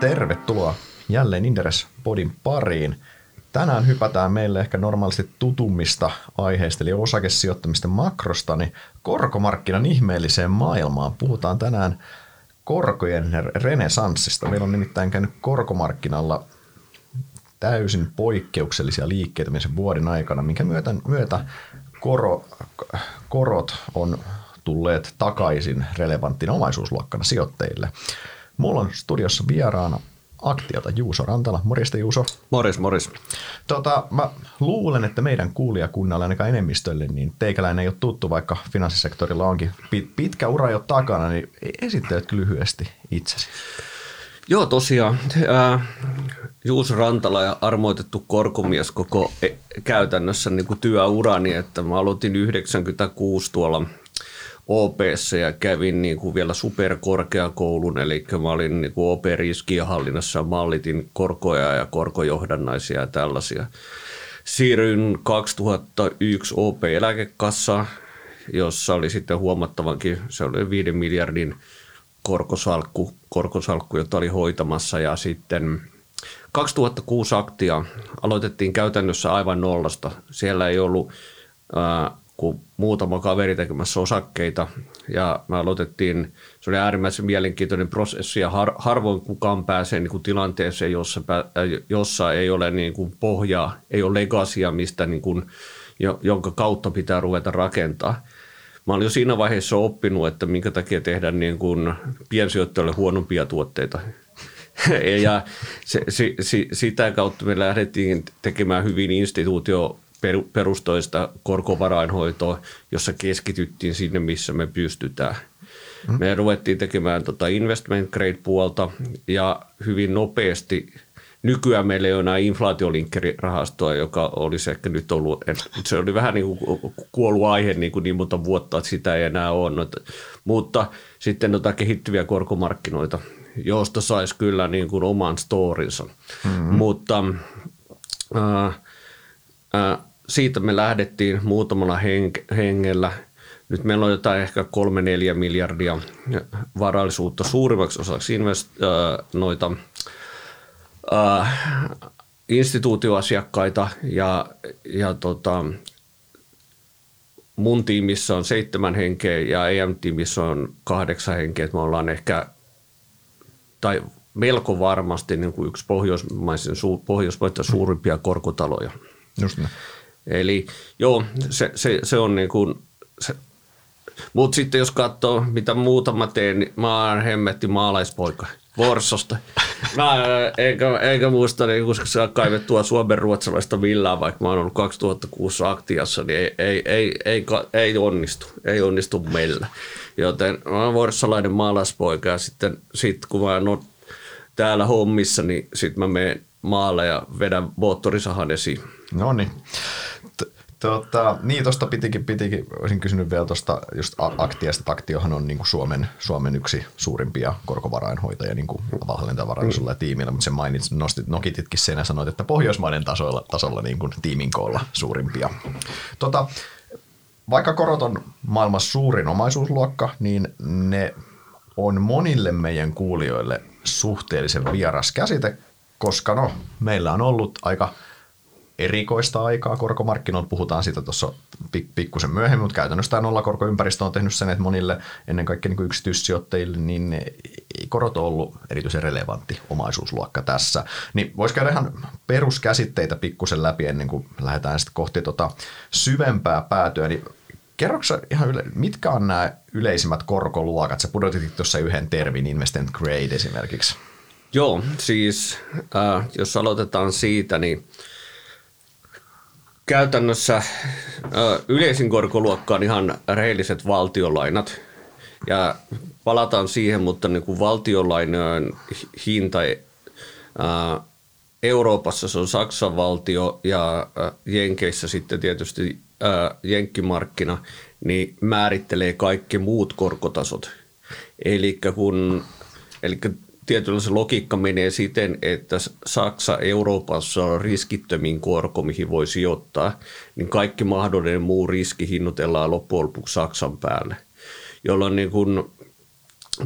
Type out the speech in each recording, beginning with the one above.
Tervetuloa jälleen Inderes Podin pariin. Tänään hypätään meille ehkä normaalisti tutummista aiheista, eli osakesijoittamista makrosta, niin korkomarkkinan ihmeelliseen maailmaan. Puhutaan tänään korkojen renesanssista. Meillä on nimittäin käynyt korkomarkkinalla täysin poikkeuksellisia liikkeitä sen vuoden aikana, minkä myötä, myötä koro, korot on tulleet takaisin relevanttina omaisuusluokkana sijoittajille. Mulla on studiossa vieraana Aktiota Juuso Rantala. Morjesta Juuso. Morjes, morjes. Tota, mä luulen, että meidän kuulijakunnalle ainakaan enemmistölle, niin teikäläinen ei ole tuttu, vaikka finanssisektorilla onkin pitkä ura jo takana, niin esittelet lyhyesti itsesi. Joo, tosiaan. Ää, Juuso Rantala ja armoitettu korkomies koko e- käytännössä niin kuin työurani, että mä aloitin 96 tuolla – OPssa ja kävin niin kuin vielä superkorkeakoulun, eli mä olin niin kuin OP-riskienhallinnassa, mallitin korkoja ja korkojohdannaisia ja tällaisia. Siirryin 2001 OP-eläkekassaan, jossa oli sitten huomattavankin, se oli 5 miljardin korkosalkku, korkosalkku, jota oli hoitamassa ja sitten 2006 aktia aloitettiin käytännössä aivan nollasta. Siellä ei ollut kuin muutama kaveri tekemässä osakkeita ja me aloitettiin, se oli äärimmäisen mielenkiintoinen prosessi ja har, harvoin kukaan pääsee niin kuin tilanteeseen, jossa, jossa ei ole niin kuin pohjaa, ei ole legasia, mistä niin kuin, jonka kautta pitää ruveta rakentaa. Mä olin jo siinä vaiheessa oppinut, että minkä takia tehdään niin kuin piensijoittajille huonompia tuotteita. ja se, se, se, sitä kautta me lähdettiin tekemään hyvin instituutio perustoista korkovarainhoitoa, jossa keskityttiin sinne, missä me pystytään. Mm. Me ruvettiin tekemään tota investment grade puolta ja hyvin nopeasti Nykyään meillä ei ole enää inflaatiolinkkerahastoa, joka olisi ehkä nyt ollut, se oli vähän niin kuin kuollut aihe niin, kuin niin monta vuotta, että sitä ei enää ole. Mutta sitten noita kehittyviä korkomarkkinoita, joista saisi kyllä niin kuin oman storinsa. Mm-hmm. Mutta äh, äh, siitä me lähdettiin muutamalla hengellä. Nyt meillä on jotain ehkä 3-4 miljardia varallisuutta suurimmaksi osaksi invest- äh, noita äh, instituutioasiakkaita ja, ja tota, mun tiimissä on seitsemän henkeä ja EM-tiimissä on kahdeksan henkeä. Me ollaan ehkä, tai melko varmasti niin kuin yksi pohjoismaisen, pohjoismaiden suurimpia korkotaloja. Just näin. Eli joo, se, se, se on niin kuin, se, mutta sitten jos katsoo, mitä muuta mä teen, niin mä oon hemmetti maalaispoika Vorsosta. Mä, eikä, eikä muista, niin kun saa kaivettua suomen ruotsalaista millään, vaikka mä oon ollut 2006 aktiassa, niin ei, ei, ei, ei, ei onnistu. Ei onnistu meillä. Joten mä oon vorssalainen maalaispoika ja sitten sit, kun mä oon täällä hommissa, niin sitten mä menen maalle ja vedän moottorisahan esiin. No niin. Tota, niin, tuosta pitikin, pitikin, olisin kysynyt vielä tuosta just Aktiasta. Aktiohan on niin kuin Suomen, Suomen yksi suurimpia korkovarainhoitajia niin kuin mm. tiimillä, mutta sen mainitsit, nostit, nokititkin sen ja sanoit, että Pohjoismaiden tasolla, tasolla niin kuin tiimin koolla suurimpia. Tota, vaikka korot on maailman suurin omaisuusluokka, niin ne on monille meidän kuulijoille suhteellisen vieras käsite, koska no, meillä on ollut aika – erikoista aikaa korkomarkkinoilla. Puhutaan siitä tuossa pikkusen myöhemmin, mutta käytännössä tämä nollakorkoympäristö on tehnyt sen, että monille ennen kaikkea niin yksityissijoittajille niin ei korot ole ollut erityisen relevantti omaisuusluokka tässä. Niin voisi käydä ihan peruskäsitteitä pikkusen läpi ennen kuin lähdetään sitten kohti tota syvempää päätyä. Niin Kerroksä ihan yle, mitkä on nämä yleisimmät korkoluokat? Sä pudotit tuossa yhden termin, investment grade esimerkiksi. Joo, siis äh, jos aloitetaan siitä, niin käytännössä yleisin korkoluokka on ihan rehelliset valtiolainat. Ja palataan siihen, mutta niin kuin valtiolainojen hinta Euroopassa se on Saksan valtio ja Jenkeissä sitten tietysti Jenkkimarkkina, niin määrittelee kaikki muut korkotasot. Eli kun Eli tietyllä se logiikka menee siten, että Saksa Euroopassa on riskittömin korko, mihin voi sijoittaa, niin kaikki mahdollinen muu riski hinnoitellaan loppujen lopuksi Saksan päälle, jolloin niin kuin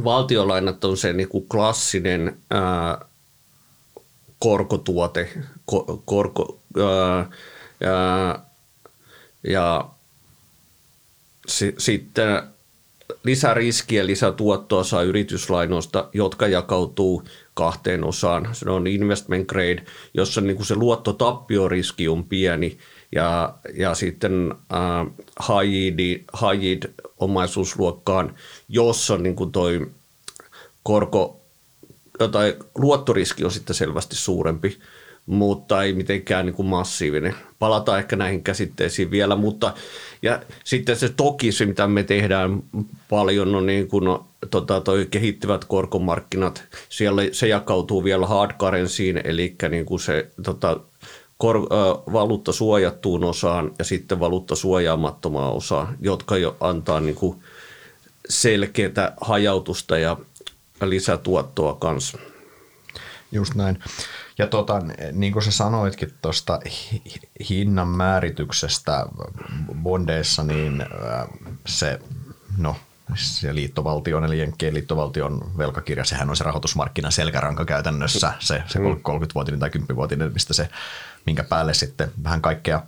valtiolainat on se niin kuin klassinen ää, korkotuote, ko, korko, ää, ja, ja si, sitten lisäriskiä, lisätuottoa saa yrityslainoista, jotka jakautuu kahteen osaan. Se on investment grade, jossa niin kuin se luottotappio-riski on pieni ja, ja sitten äh, high, yield, omaisuusluokkaan, jossa niin kuin toi korko tai luottoriski on sitten selvästi suurempi, mutta ei mitenkään niin kuin massiivinen. Palataan ehkä näihin käsitteisiin vielä, mutta ja sitten se toki se, mitä me tehdään paljon, on niin kuin, no, tota, toi kehittyvät korkomarkkinat. Siellä se jakautuu vielä hard currencyin, eli niin kuin se tota, kor, äh, valuutta suojattuun osaan ja sitten valuutta suojaamattomaan osaan, jotka jo antaa niin kuin selkeää hajautusta ja lisätuottoa kanssa. Just näin. Ja tota, niin kuin sä sanoitkin tuosta hinnan määrityksestä bondeissa, niin se, no, se liittovaltion, eli Jenkkien liittovaltion velkakirja, sehän on se rahoitusmarkkinan selkäranka käytännössä, se, se 30-vuotinen tai 10-vuotinen, mistä se, minkä päälle sitten vähän kaikkea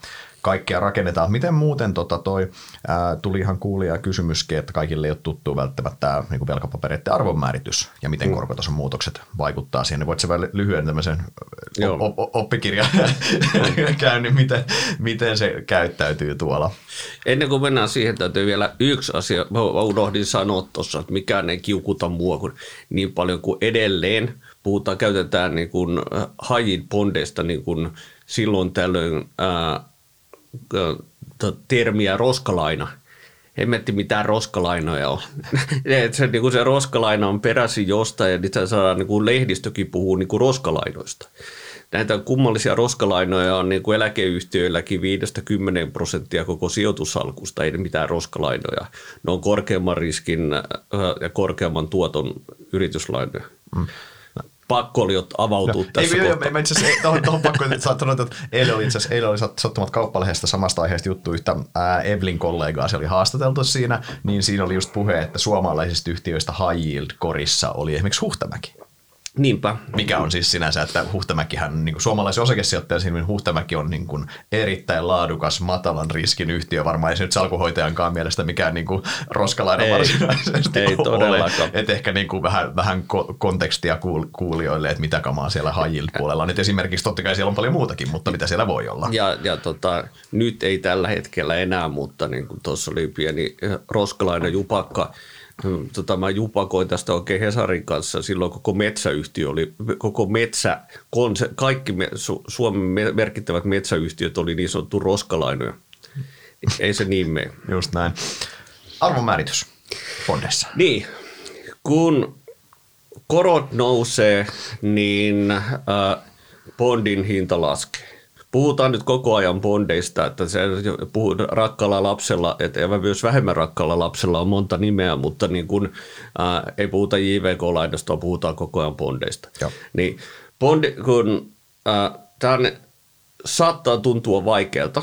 kaikkea rakennetaan. Miten muuten tota toi, ää, tuli ihan kuulija kysymyskin, että kaikille ei ole tuttu välttämättä niin velkapapereiden arvonmääritys ja miten mm. korkotason muutokset vaikuttaa siihen. Voitko se lyhyen tämmöisen oppikirjan käynnin, miten, miten se käyttäytyy tuolla? Ennen kuin mennään siihen, täytyy vielä yksi asia. Mä unohdin sanoa tuossa, että mikään ei kiukuta mua kuin niin paljon kuin edelleen puhutaan, käytetään niin kuin high bondeista niin kuin silloin tällöin ää, termiä roskalaina. Hemmetti mitään roskalainoja on. se, niin kuin se roskalaina on peräisin jostain ja niitä saadaan, niin kuin lehdistökin puhuu niin kuin roskalainoista. Näitä kummallisia roskalainoja on niin kuin eläkeyhtiöilläkin 5-10 prosenttia koko sijoitussalkusta, ei mitään roskalainoja. Ne on korkeamman riskin ja korkeamman tuoton yrityslainoja. Mm pakko oli avautua no, tässä ei, kohtaa. Ei, itse asiassa tuohon, tuohon pakko, että sä sanoit, että eilen oli itse asiassa, eilen oli sattumat kauppalehdestä samasta aiheesta juttu yhtä ää, Evelin kollegaa, se oli haastateltu siinä, niin siinä oli just puhe, että suomalaisista yhtiöistä high yield korissa oli esimerkiksi Huhtamäki. Niinpä. Mikä on siis sinänsä, että Huhtamäkihän, niin kuin suomalaisen osakesijoittajan silmin Huhtamäki on niin kuin erittäin laadukas, matalan riskin yhtiö. Varmaan ei se nyt salkuhoitajankaan mielestä mikään niin kuin roskalainen ei, varsinaisesti ei todellakaan. Että ehkä niin kuin vähän, vähän kontekstia kuulijoille, että mitä kamaa siellä high puolella Nyt esimerkiksi totta kai siellä on paljon muutakin, mutta mitä siellä voi olla. Ja, ja tota, nyt ei tällä hetkellä enää, mutta niin kuin tuossa oli pieni roskalainen jupakka – tota, mä jupakoin tästä oikein Hesarin kanssa. Silloin koko metsäyhtiö oli, koko metsä, konse, kaikki me, Su, Suomen merkittävät metsäyhtiöt oli niin sanottu roskalainoja. Ei se niin mene. Just näin. Arvonmääritys fondeissa. Niin, kun korot nousee, niin äh, bondin hinta laskee puhutaan nyt koko ajan bondeista, että se puhuu rakkaalla lapsella, että ja myös vähemmän rakkaalla lapsella on monta nimeä, mutta niin kun, ää, ei puhuta JVK-lainosta, puhutaan koko ajan bondeista. Joo. Niin bondi, kun tämä saattaa tuntua vaikealta,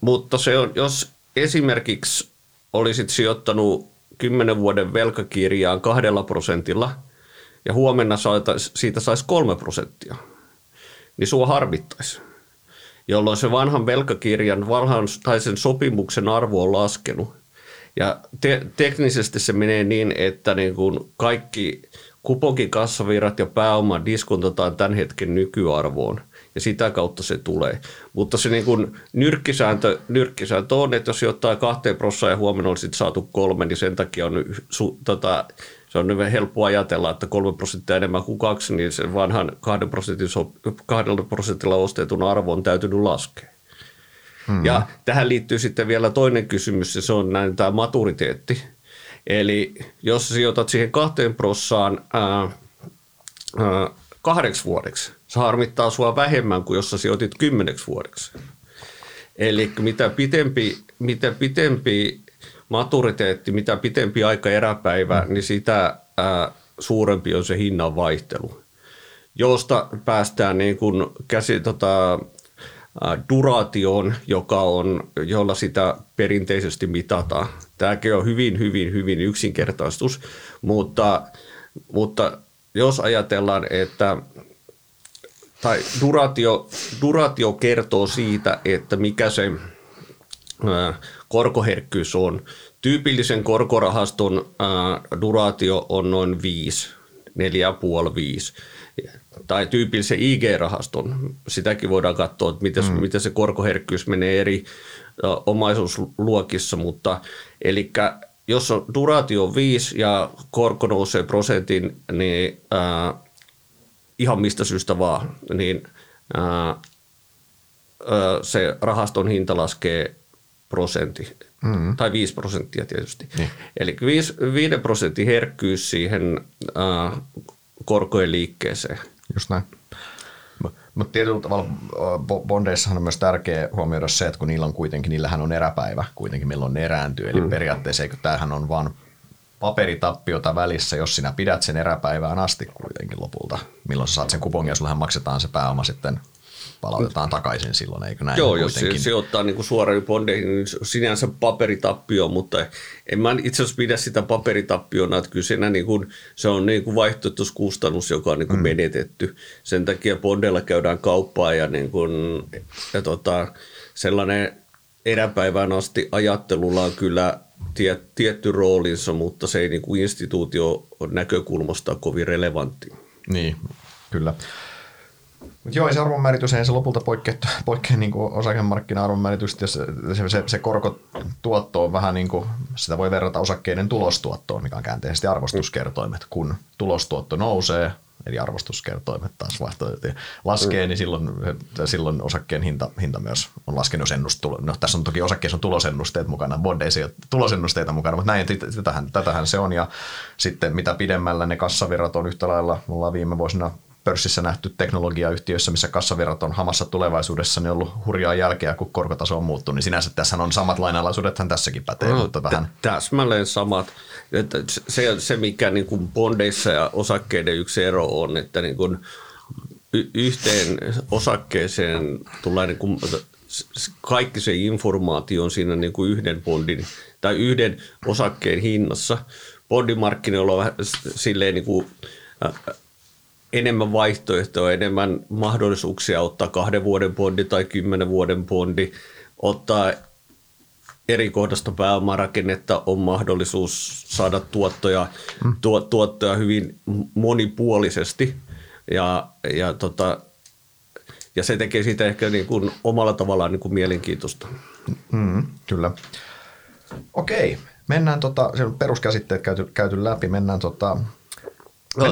mutta se on, jos esimerkiksi olisit sijoittanut 10 vuoden velkakirjaan kahdella prosentilla ja huomenna siitä saisi kolme prosenttia, niin sua harmittaisi jolloin se vanhan velkakirjan vanhan, tai sen sopimuksen arvo on laskenut. Ja te- teknisesti se menee niin, että niin kuin kaikki kuponkikassavirrat ja pääoma diskontataan tämän hetken nykyarvoon ja sitä kautta se tulee. Mutta se niin kuin nyrkkisääntö, nyrkkisääntö on, että jos sijoittaa kahteen prosenttia ja huomenna olisi saatu kolme, niin sen takia on su, tota, se on hyvin helppo ajatella, että kolme prosenttia enemmän kuin kaksi, niin sen vanhan kahden, prosentin, kahdella prosentilla ostetun arvo on täytynyt laskea. Hmm. Ja tähän liittyy sitten vielä toinen kysymys, ja se on näin tämä maturiteetti. Eli jos sijoitat siihen kahteen prossaan ää, ää, kahdeksi vuodeksi, se harmittaa sua vähemmän kuin jos sä sijoitit kymmeneksi vuodeksi. Eli mitä pitempi, mitä pitempi maturiteetti, mitä pitempi aika eräpäivä, mm. niin sitä ää, suurempi on se hinnan vaihtelu, josta päästään niin kuin käsi, tota, duratioon, joka on, jolla sitä perinteisesti mitataan. Tämäkin on hyvin, hyvin, hyvin yksinkertaistus, mutta, mutta jos ajatellaan, että tai duratio, duratio kertoo siitä, että mikä se korkoherkkyys on. Tyypillisen korkorahaston duratio on noin 5, 4,5-5 tai tyypillisen IG-rahaston. Sitäkin voidaan katsoa, että miten, mm. miten se korkoherkkyys menee eri omaisuusluokissa, mutta eli jos on duratio 5 ja korko nousee prosentin, niin ää, ihan mistä syystä vaan, niin ää, ää, se rahaston hinta laskee prosentti, mm. tai 5 prosenttia tietysti. Niin. Eli 5, 5 prosentin herkkyys siihen ää, korkojen liikkeeseen. Just näin. Mutta tietyllä tavalla bondeissahan on myös tärkeää huomioida se, että kun niillä on kuitenkin, niillähän on eräpäivä kuitenkin, milloin ne erääntyy. Eli mm. periaatteessa eikö tämähän on vain paperitappiota välissä, jos sinä pidät sen eräpäivään asti kuitenkin lopulta. Milloin sä saat sen kupongin ja sullehan maksetaan se pääoma sitten palautetaan takaisin silloin, eikö näin? Joo, jos se sijoittaa niin kuin suoraan bondeihin, niin sinänsä paperitappio, mutta en mä itse asiassa pidä sitä paperitappiona, että kyllä siinä niin kuin, se on niin kuin vaihtoehtoiskustannus, joka on niin kuin mm. menetetty. Sen takia bondeilla käydään kauppaa ja, niin kuin, ja tota, sellainen eräpäivään asti ajattelulla on kyllä tie, tietty roolinsa, mutta se ei niin kuin instituutio näkökulmasta kovin relevantti. Niin, kyllä. Mutta joo, se arvonmääritys ei se lopulta poikkea, poikkea niin osakemarkkina-arvonmääritystä. Se, se, se, se korkotuotto on vähän niin kuin, sitä voi verrata osakkeiden tulostuottoon, mikä on käänteisesti arvostuskertoimet. Kun tulostuotto nousee, eli arvostuskertoimet taas vaihtoehto laskee, mm. niin silloin, silloin osakkeen hinta, hinta myös on laskenut ennust, No tässä on toki osakkeessa on tulosennusteet mukana, bondeissa ei ole tulosennusteita mukana, mutta näin, tätähän, tätähän se on. Ja sitten mitä pidemmällä ne kassavirrat on yhtä lailla, me ollaan viime vuosina pörssissä nähty teknologiayhtiöissä, missä kassavirrat on hamassa tulevaisuudessa, niin on ollut hurjaa jälkeä, kun korkotaso on muuttunut. Niin sinänsä tässä on samat lainalaisuudethan tässäkin pätee, no, mutta vähän... Täsmälleen samat. Että se, se, mikä niin kuin bondeissa ja osakkeiden yksi ero on, että niin kuin yhteen osakkeeseen tulee niin kuin kaikki se informaatio on siinä niin kuin yhden bondin tai yhden osakkeen hinnassa. Bondimarkkinoilla on vähän silleen niin kuin, enemmän vaihtoehtoja, enemmän mahdollisuuksia ottaa kahden vuoden bondi tai kymmenen vuoden bondi, ottaa eri kohdasta pääomarakennetta on mahdollisuus saada tuottoja, mm. tuo, tuottoja hyvin monipuolisesti ja, ja, tota, ja se tekee siitä ehkä niin kuin omalla tavallaan niin kuin mielenkiintoista. Mm, kyllä. Okei, mennään tota, peruskäsitteet käyty, käyty läpi, mennään tota, No,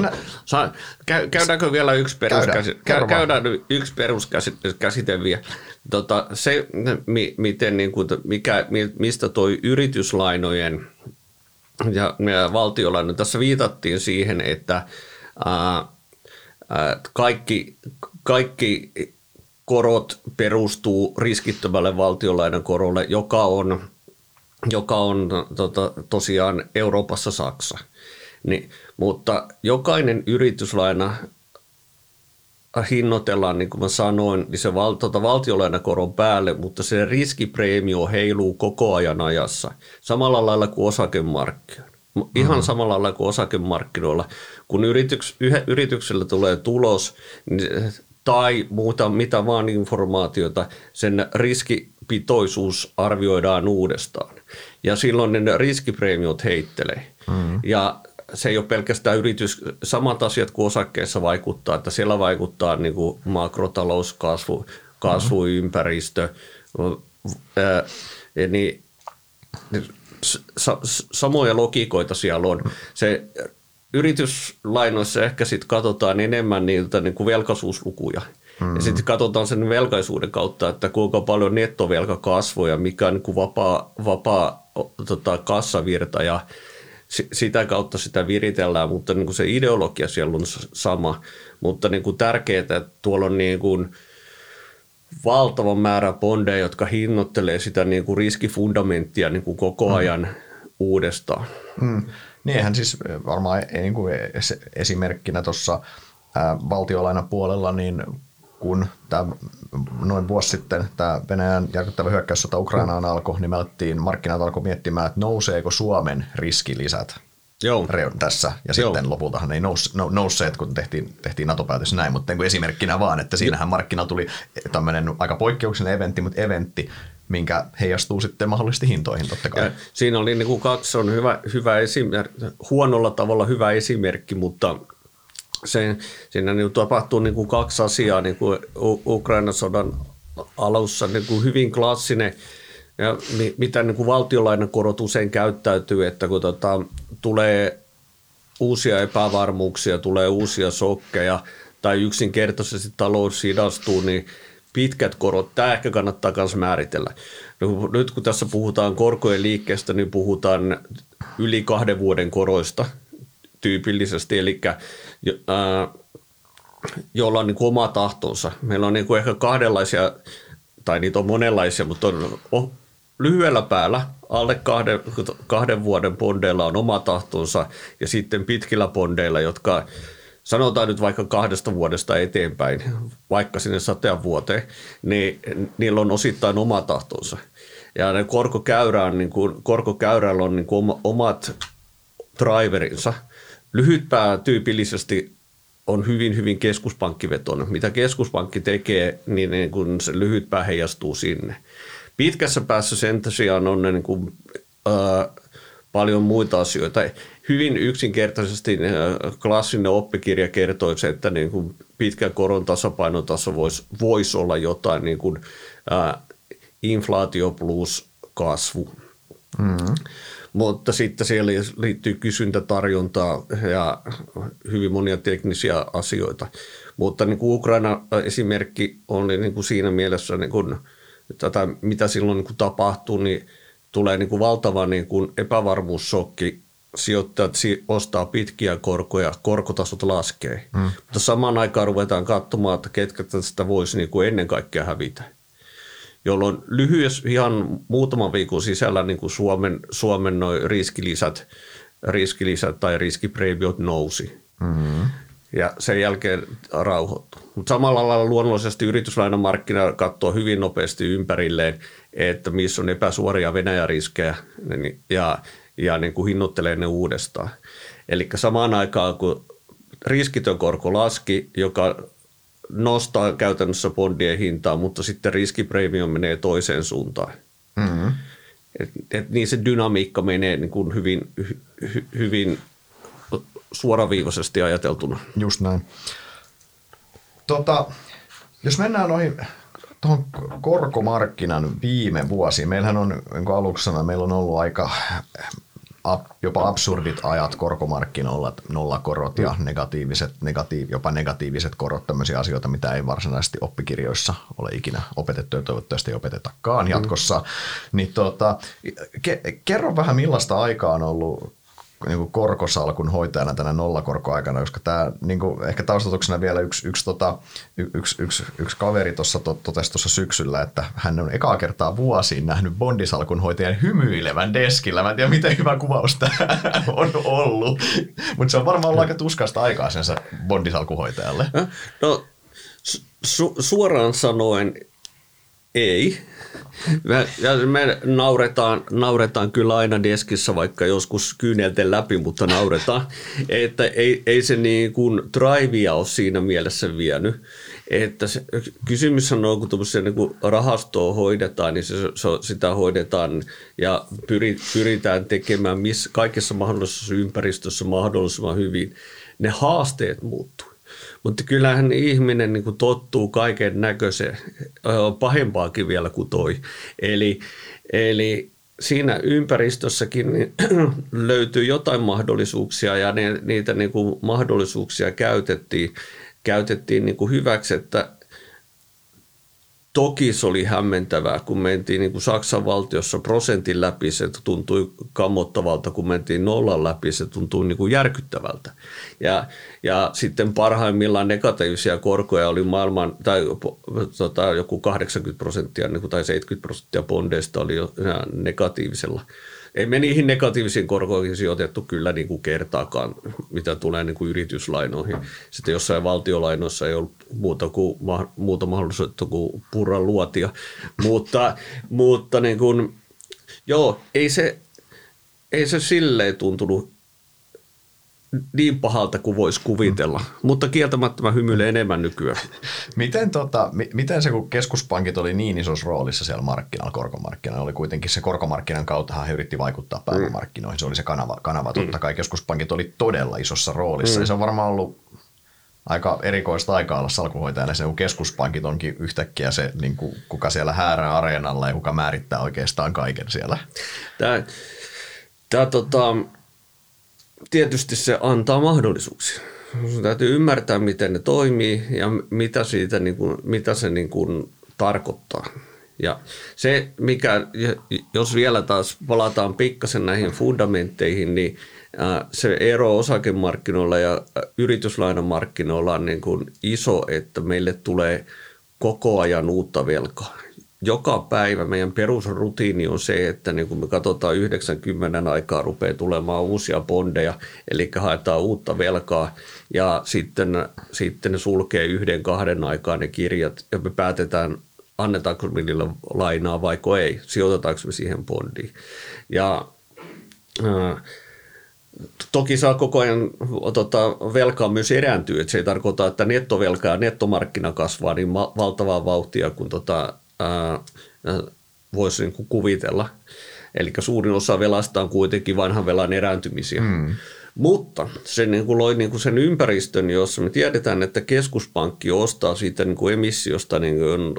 käy, käydäänkö vielä yksi peruskäsite, käydään, käydään yksi peruskäsite vielä. Tota, se, mi, miten, niin kuin, mikä, mistä toi yrityslainojen ja, ja valtiolainojen, tässä viitattiin siihen, että ää, ää, kaikki, kaikki korot perustuu riskittömälle valtiolainan korolle, joka on, joka on tota, tosiaan Euroopassa Saksa – niin, mutta jokainen yrityslaina hinnoitellaan, niin kuin mä sanoin, niin se val, tuota valtiolainakoron päälle, mutta se riskipreemio heiluu koko ajan ajassa. Samalla lailla kuin osakemarkkinoilla. Ihan mm-hmm. samalla lailla kuin osakemarkkinoilla. Kun yrityks, yh, yrityksellä tulee tulos niin, tai muuta, mitä vaan informaatiota, sen riskipitoisuus arvioidaan uudestaan. Ja silloin ne riskipreemiot heittelee. Mm-hmm. Ja se ei ole pelkästään yritys, samat asiat kuin osakkeessa vaikuttaa, että siellä vaikuttaa niin kuin makrotalous, kasvu, kasvuympäristö, ää, niin sa, samoja logiikoita siellä on. Se yrityslainoissa ehkä sitten katsotaan enemmän niiltä niin kuin velkaisuuslukuja. Mm-hmm. Ja sitten katsotaan sen velkaisuuden kautta, että kuinka paljon nettovelka kasvoi ja mikä on niin kuin vapaa, vapaa tota, kassavirta ja sitä kautta sitä viritellään, mutta niin kuin se ideologia siellä on sama. Mutta niin kuin tärkeää, että tuolla on niin kuin valtava määrä bondeja, jotka hinnoittelee sitä niin kuin riskifundamenttia niin kuin koko mm. ajan mm. uudestaan. Mm. Niinhän siis varmaan niin kuin esimerkkinä tuossa valtiolainapuolella, niin kun tämä noin vuosi sitten tämä Venäjän järkyttävä hyökkäyssota Ukrainaan alkoi, niin me markkinat alkoi miettimään, että nouseeko Suomen riskilisät Joo. tässä. Ja Joo. sitten lopultahan ei nous, no, nousseet, kun tehtiin, tehtiin NATO-päätös näin, mutta niin esimerkkinä vaan, että siinähän markkina tuli tämmöinen aika poikkeuksellinen eventti, mutta eventti, minkä heijastuu sitten mahdollisesti hintoihin totta kai. Ja siinä oli niin kuin kaksi on hyvä, hyvä esimerkki, huonolla tavalla hyvä esimerkki, mutta se, siinä niin tapahtuu niin kuin kaksi asiaa niin kuin Ukrainan sodan alussa, niin kuin hyvin klassinen ja mitä niin kuin valtiolainan korot usein käyttäytyy, että kun tota, tulee uusia epävarmuuksia, tulee uusia sokkeja tai yksinkertaisesti talous hidastuu, niin pitkät korot, tämä ehkä kannattaa myös määritellä. Nyt kun tässä puhutaan korkojen liikkeestä, niin puhutaan yli kahden vuoden koroista tyypillisesti, eli ää, jolla on niin kuin oma tahtonsa. Meillä on niin kuin ehkä kahdenlaisia, tai niitä on monenlaisia, mutta on lyhyellä päällä alle kahden, kahden vuoden bondeilla on oma tahtonsa ja sitten pitkillä bondeilla, jotka sanotaan nyt vaikka kahdesta vuodesta eteenpäin, vaikka sinne sateen vuoteen, niin niillä on osittain oma tahtonsa. Ja ne korkokäyrä on, niin kuin, korkokäyrällä on niin kuin omat driverinsa. Lyhytpää tyypillisesti on hyvin, hyvin keskuspankkivetoinen. Mitä keskuspankki tekee, niin, niin kun se lyhytpää heijastuu sinne. Pitkässä päässä sen tosiaan on niin kuin, ää, paljon muita asioita. Hyvin yksinkertaisesti klassinen oppikirja kertoo se, että niin kuin pitkän koron tasapainotaso voisi vois olla jotain niin kuin, ää, inflaatio plus kasvu. Mm-hmm. Mutta sitten siellä liittyy kysyntätarjontaa ja hyvin monia teknisiä asioita. Mutta niin kuin Ukraina esimerkki oli niin kuin siinä mielessä niin kuin – tätä, mitä silloin niin kuin tapahtuu, niin tulee niin kuin valtava niin kuin epävarmuussokki. Sijoittajat ostaa pitkiä korkoja, korkotasot laskee. Mm. Mutta samaan aikaan ruvetaan katsomaan, että ketkä tästä voisi niin kuin ennen kaikkea hävitä. Jolloin lyhyessä ihan muutaman viikon sisällä niin kuin Suomen, Suomen noin riskilisät, riskilisät tai riskipreemiot nousi. Mm-hmm ja sen jälkeen rauhoittuu. Mutta samalla lailla luonnollisesti yrityslainamarkkina katsoo hyvin nopeasti ympärilleen, että missä on epäsuoria Venäjä-riskejä niin, ja, ja niin kuin hinnoittelee ne uudestaan. Eli samaan aikaan, kun riskitön korko laski, joka nostaa käytännössä bondien hintaa, mutta sitten riskipreemio menee toiseen suuntaan. Mm-hmm. Et, et niin se dynamiikka menee niin kuin hyvin, hy, hyvin suoraviivaisesti ajateltuna. Just näin. Tota, jos mennään noihin tuohon korkomarkkinan viime vuosiin, meillähän on, niin kuin aluksi sanoin, meillä on ollut aika jopa absurdit ajat korkomarkkinoilla, nollakorot ja negatiiviset, negatiiv, jopa negatiiviset korot, tämmöisiä asioita, mitä ei varsinaisesti oppikirjoissa ole ikinä opetettu ja toivottavasti ei opetetakaan jatkossa. Mm. Niin tota, ke, kerro vähän millaista aikaa on ollut niin kuin korkosalkun hoitajana tänä nollakorkoaikana, koska tämä niin kuin, ehkä taustatuksena vielä yksi, yksi, tota, yksi, yksi, yksi kaveri tuossa to, totesi tuossa syksyllä, että hän on ekaa kertaa vuosiin nähnyt bondisalkun hoitajan hymyilevän deskillä. Mä en tiedä, miten hyvä kuvaus tämä on ollut, mutta se on varmaan ollut aika tuskasta aikaa sen bondisalkuhoitajalle. No, su- suoraan sanoen ei. Me, ja me nauretaan, nauretaan kyllä aina deskissä, vaikka joskus kyynelten läpi, mutta nauretaan. Että ei, ei se niin kuin drivea ole siinä mielessä vienyt. Että se, kysymys on, kun niin kuin rahastoa hoidetaan, niin se, se, sitä hoidetaan ja pyri, pyritään tekemään missä, kaikessa mahdollisessa ympäristössä mahdollisimman hyvin. Ne haasteet muuttuu. Mutta kyllähän ihminen niin kuin tottuu kaiken näköiseen, pahempaakin vielä kuin toi. Eli, eli siinä ympäristössäkin niin löytyy jotain mahdollisuuksia ja ne, niitä niin kuin mahdollisuuksia käytettiin, käytettiin niin kuin hyväksi, että Toki se oli hämmentävää, kun mentiin niin kuin Saksan valtiossa prosentin läpi, se tuntui kammottavalta, kun mentiin nollan läpi, se tuntui niin kuin järkyttävältä. Ja, ja sitten parhaimmillaan negatiivisia korkoja oli maailman, tai tota, joku 80 prosenttia niin kuin, tai 70 prosenttia bondeista oli jo negatiivisella ei me niihin negatiivisiin korkoihin sijoitettu kyllä niin kuin kertaakaan, mitä tulee niin kuin yrityslainoihin. Sitten jossain valtiolainoissa ei ollut muuta, kuin, muuta mahdollisuutta kuin purra luotia. mutta mutta niin kuin, joo, ei se, ei se silleen tuntunut niin pahalta kuin voisi kuvitella, mm. mutta kieltämättä mä hymyilen enemmän nykyään. Miten, tota, mi- miten se, kun keskuspankit oli niin isossa roolissa siellä markkinalla, korkomarkkinalla, oli kuitenkin se korkomarkkinan kautta he yritti vaikuttaa pääomamarkkinoihin, se oli se kanava, kanava totta kai keskuspankit oli todella isossa roolissa, mm. ja se on varmaan ollut aika erikoista aikaa olla salkuhoitajana, se kun keskuspankit onkin yhtäkkiä se, niin kuin, kuka siellä häärää areenalla ja kuka määrittää oikeastaan kaiken siellä. Tämä, tämä tota, tietysti se antaa mahdollisuuksia. Sun täytyy ymmärtää, miten ne toimii ja mitä, siitä, niin kuin, mitä se niin kuin, tarkoittaa. Ja se, mikä, jos vielä taas palataan pikkasen näihin fundamentteihin, niin se ero osakemarkkinoilla ja yrityslainamarkkinoilla on niin kuin iso, että meille tulee koko ajan uutta velkaa joka päivä meidän perusrutiini on se, että niin kun me katsotaan 90 aikaa rupeaa tulemaan uusia bondeja, eli haetaan uutta velkaa ja sitten, sitten sulkee yhden kahden aikaa ne kirjat ja me päätetään, annetaanko niille lainaa vai ei, sijoitetaanko me siihen bondiin. Ja äh, Toki saa koko ajan tota, velkaa myös erääntyä, että se ei tarkoita, että nettovelka ja nettomarkkina kasvaa niin valtavaa vauhtia, kun tota, voisi niin kuvitella. Eli suurin osa velasta on kuitenkin vanhan velan erääntymisiä. Mm. Mutta se niin kuin loi niin kuin sen ympäristön, jossa me tiedetään, että keskuspankki ostaa siitä niin kuin emissiosta niin kuin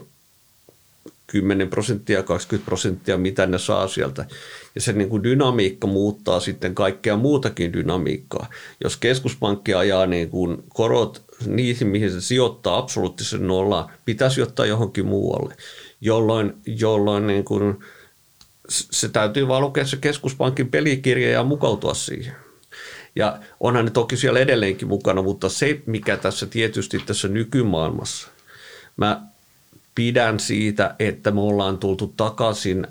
10 prosenttia, 20 prosenttia, mitä ne saa sieltä. Ja se niin kuin dynamiikka muuttaa sitten kaikkea muutakin dynamiikkaa. Jos keskuspankki ajaa niin kuin korot niihin, mihin se sijoittaa absoluuttisen nollaan, pitäisi sijoittaa johonkin muualle jolloin, jolloin niin kuin se täytyy vaan lukea se keskuspankin pelikirja ja mukautua siihen. Ja onhan ne toki siellä edelleenkin mukana, mutta se, mikä tässä tietysti tässä nykymaailmassa, mä pidän siitä, että me ollaan tultu takaisin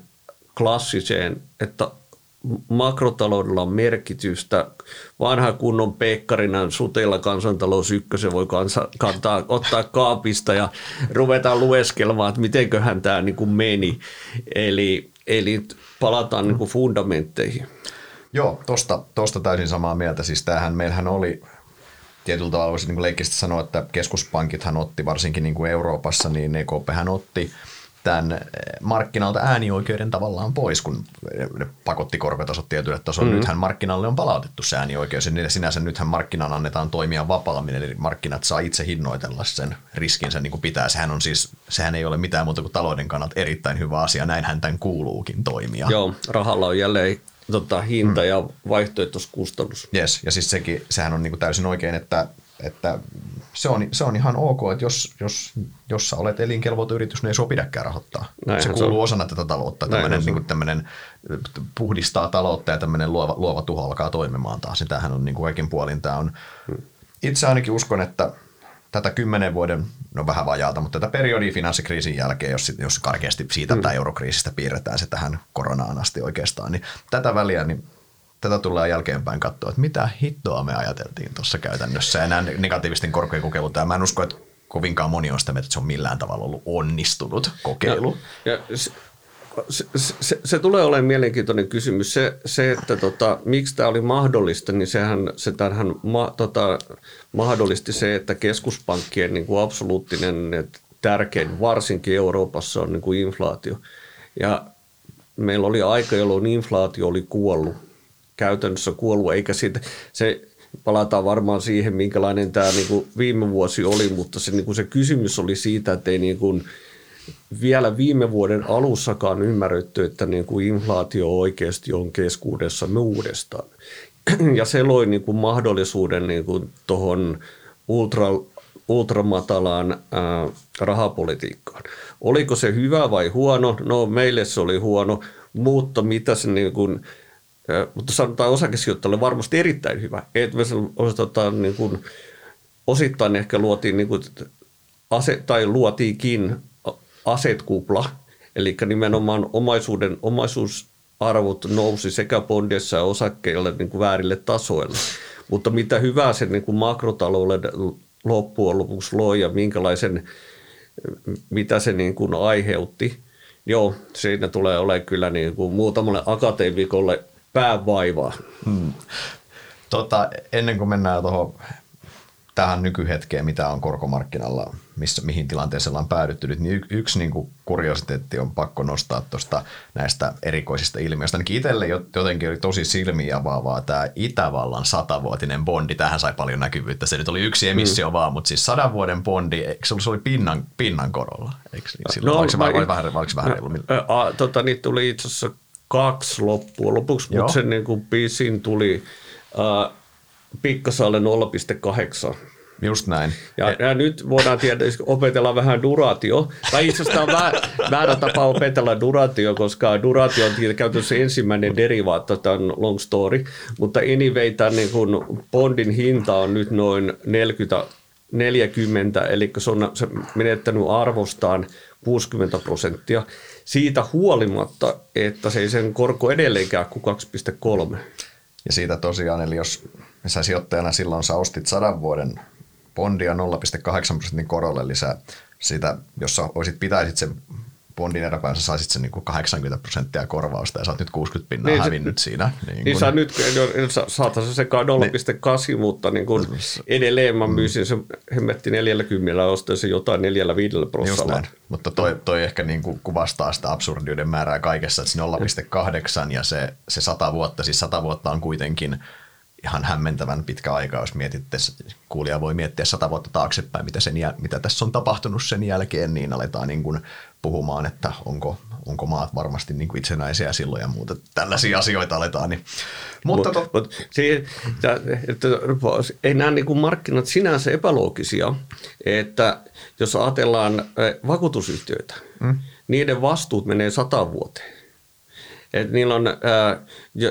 klassiseen, että makrotaloudella on merkitystä. Vanha kunnon Pekkarina suteilla kansantalous ykkösen voi kansa, kantaa, ottaa kaapista ja ruveta lueskelemaan, että mitenköhän tämä niin kuin meni. Eli, eli palataan niin kuin fundamentteihin. Joo, tosta, tosta täysin samaa mieltä. Siis tämähän meillähän oli tietyllä tavalla voisi niin leikkisesti sanoa, että keskuspankithan otti varsinkin niin kuin Euroopassa, niin EKP hän otti – tämän eh, markkinalta äänioikeuden tavallaan pois, kun ne pakotti korkotasot tietylle tasolle. Mm-hmm. Nythän markkinalle on palautettu se äänioikeus, ja sinänsä nythän markkinan annetaan toimia vapaammin, eli markkinat saa itse hinnoitella sen riskinsä niin kuin pitää. Sehän, on siis, sehän ei ole mitään muuta kuin talouden kannalta erittäin hyvä asia, näinhän tämän kuuluukin toimia. Joo, rahalla on jälleen tota, hinta mm. ja vaihtoehtoiskustannus. Yes, ja siis sekin, sehän on niin kuin täysin oikein, että että se on, se on ihan ok, että jos, jos, jos sä olet elinkelvoton yritys, niin ei sua pidäkään rahoittaa. Näinhän se kuuluu se osana tätä taloutta. Tämmöinen, niin kuin tämmöinen puhdistaa taloutta ja tämmöinen luova, luova tuho alkaa toimimaan taas. Niin tämähän on niin kuin kaikin puolin. Tämä on, itse ainakin uskon, että tätä kymmenen vuoden, no vähän vajaalta, mutta tätä periodia finanssikriisin jälkeen, jos, jos karkeasti siitä mm. tai eurokriisistä piirretään se tähän koronaan asti oikeastaan, niin tätä väliä, niin tätä tullaan jälkeenpäin katsoa, että mitä hittoa me ajateltiin tuossa käytännössä ja nämä negatiivisten korkojen kokeilut. Mä en usko, että kovinkaan moni on sitä mieltä, että se on millään tavalla ollut onnistunut kokeilu. Ja, ja se, se, se, se tulee olemaan mielenkiintoinen kysymys. Se, se että tota, miksi tämä oli mahdollista, niin sehän, se tämähän ma, tota, mahdollisti se, että keskuspankkien niin kuin absoluuttinen tärkein, varsinkin Euroopassa, on niin kuin inflaatio. Ja meillä oli aika, jolloin inflaatio oli kuollut käytännössä kuollut, eikä siitä, se palataan varmaan siihen, minkälainen tämä niin kuin viime vuosi oli, mutta se, niin kuin se kysymys oli siitä, että ei niin kuin vielä viime vuoden alussakaan ymmärretty, että niin kuin inflaatio oikeasti on keskuudessa uudestaan. Ja se loi niin kuin mahdollisuuden niin kuin tuohon ultra, ultramatalaan ää, rahapolitiikkaan. Oliko se hyvä vai huono? No meille se oli huono, mutta mitä se niin kuin – mutta sanotaan osakesijoittajalle varmasti erittäin hyvä. Että me osoitetaan niin kuin, osittain ehkä luotiin niin kuin, ase, tai luotiinkin asetkupla, eli nimenomaan omaisuuden, omaisuusarvot nousi sekä bondeissa ja osakkeilla niin kuin väärille tasoille. Mutta mitä hyvää se niin kuin makrotalouden loppujen lopuksi loi ja minkälaisen, mitä se niin kuin aiheutti, joo, siinä tulee olemaan kyllä niin kuin muutamalle akateemikolle päävaivaa. Hmm. tota, ennen kuin mennään tuohon tähän nykyhetkeen, mitä on korkomarkkinalla, missä, mihin tilanteeseen ollaan päädytty nyt, niin y- yksi niin kuin kuriositeetti on pakko nostaa tuosta näistä erikoisista ilmiöistä. Ainakin itselle jotenkin oli tosi silmiä avaavaa tämä Itävallan satavuotinen bondi. Tähän sai paljon näkyvyyttä. Se nyt oli yksi emissio mm. vaan, mutta siis sadan vuoden bondi, eikö se oli pinnan, pinnan korolla? Eikö silloin? No, oliko se mä, vähän, vähän, vähän reilu? No, tota, niitä tuli itse asiassa kaksi loppua lopuksi, mutta se niin kuin pisin tuli äh, Pikkasalle 0,8 Just näin. Ja, ja nyt voidaan tietysti opetella vähän duratio. Tai itse asiassa tämä on väärä, väärä tapa opetella duratio, koska duratio on käytössä ensimmäinen derivaatto, tämä on long story. Mutta anyway, tämän niin kuin bondin hinta on nyt noin 40, 40 eli se on se menettänyt arvostaan 60 prosenttia. Siitä huolimatta, että se ei sen korko edelleenkään kuin 2,3. Ja siitä tosiaan, eli jos sä sijoittajana silloin sä ostit sadan vuoden bondia 0,8 prosentin korolle lisää sitä, jos sä olisit, pitäisit sen bondin eräpäin, sä saisit sen niin kuin 80 prosenttia korvausta ja sä oot nyt 60 pinnaa niin, hävinnyt se, siinä. Niin, niin sä nyt, saataisiin se sekaan 0,8, niin, mutta niin kuin edelleen mä mm. myisin se hemmetti 40 ostaisin jotain 4-5 prosentilla. Mutta toi, toi ehkä niin kuin kuvastaa sitä absurdiuden määrää kaikessa, että se 0,8 ja se, se 100 vuotta, siis 100 vuotta on kuitenkin – ihan hämmentävän pitkä aika, jos mietitte, kuulija voi miettiä sata vuotta taaksepäin, mitä, sen, mitä tässä on tapahtunut sen jälkeen, niin aletaan niin kuin puhumaan, että onko, onko maat varmasti niin kuin itsenäisiä silloin ja muuta. Tällaisia asioita aletaan. Niin. Mutta mut, to... mut, että, että, ei nämä niin kuin markkinat sinänsä epäloogisia, että jos ajatellaan eh, vakuutusyhtiöitä, mm. niiden vastuut menee sata vuoteen et niillä on, ää,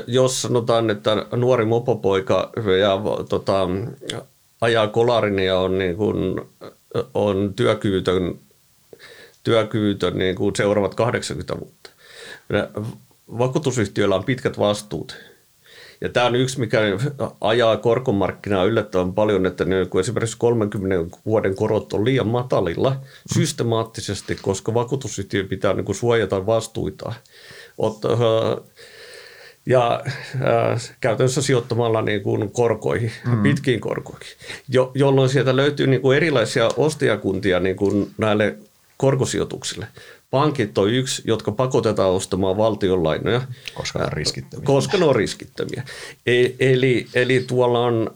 jos sanotaan, että nuori mopopoika ja, tota, ajaa kolarin ja on, niin kuin, on työkyvytön, työkyvytön niin kuin seuraavat 80 vuotta. Vakuutusyhtiöillä on pitkät vastuut. Ja tämä on yksi, mikä ajaa korkomarkkinaa yllättävän paljon, että ne, kun esimerkiksi 30 vuoden korot on liian matalilla systemaattisesti, koska vakuutusyhtiö pitää niin kuin suojata vastuitaan ja äh, käytännössä sijoittamalla niin kuin korkoihin, mm. pitkiin korkoihin, jo, jolloin sieltä löytyy niin kuin erilaisia ostajakuntia niin kuin näille korkosijoituksille. Pankit on yksi, jotka pakotetaan ostamaan valtionlainoja. Koska ne on riskittömiä. Koska ne on riskittömiä. E, eli, eli tuolla on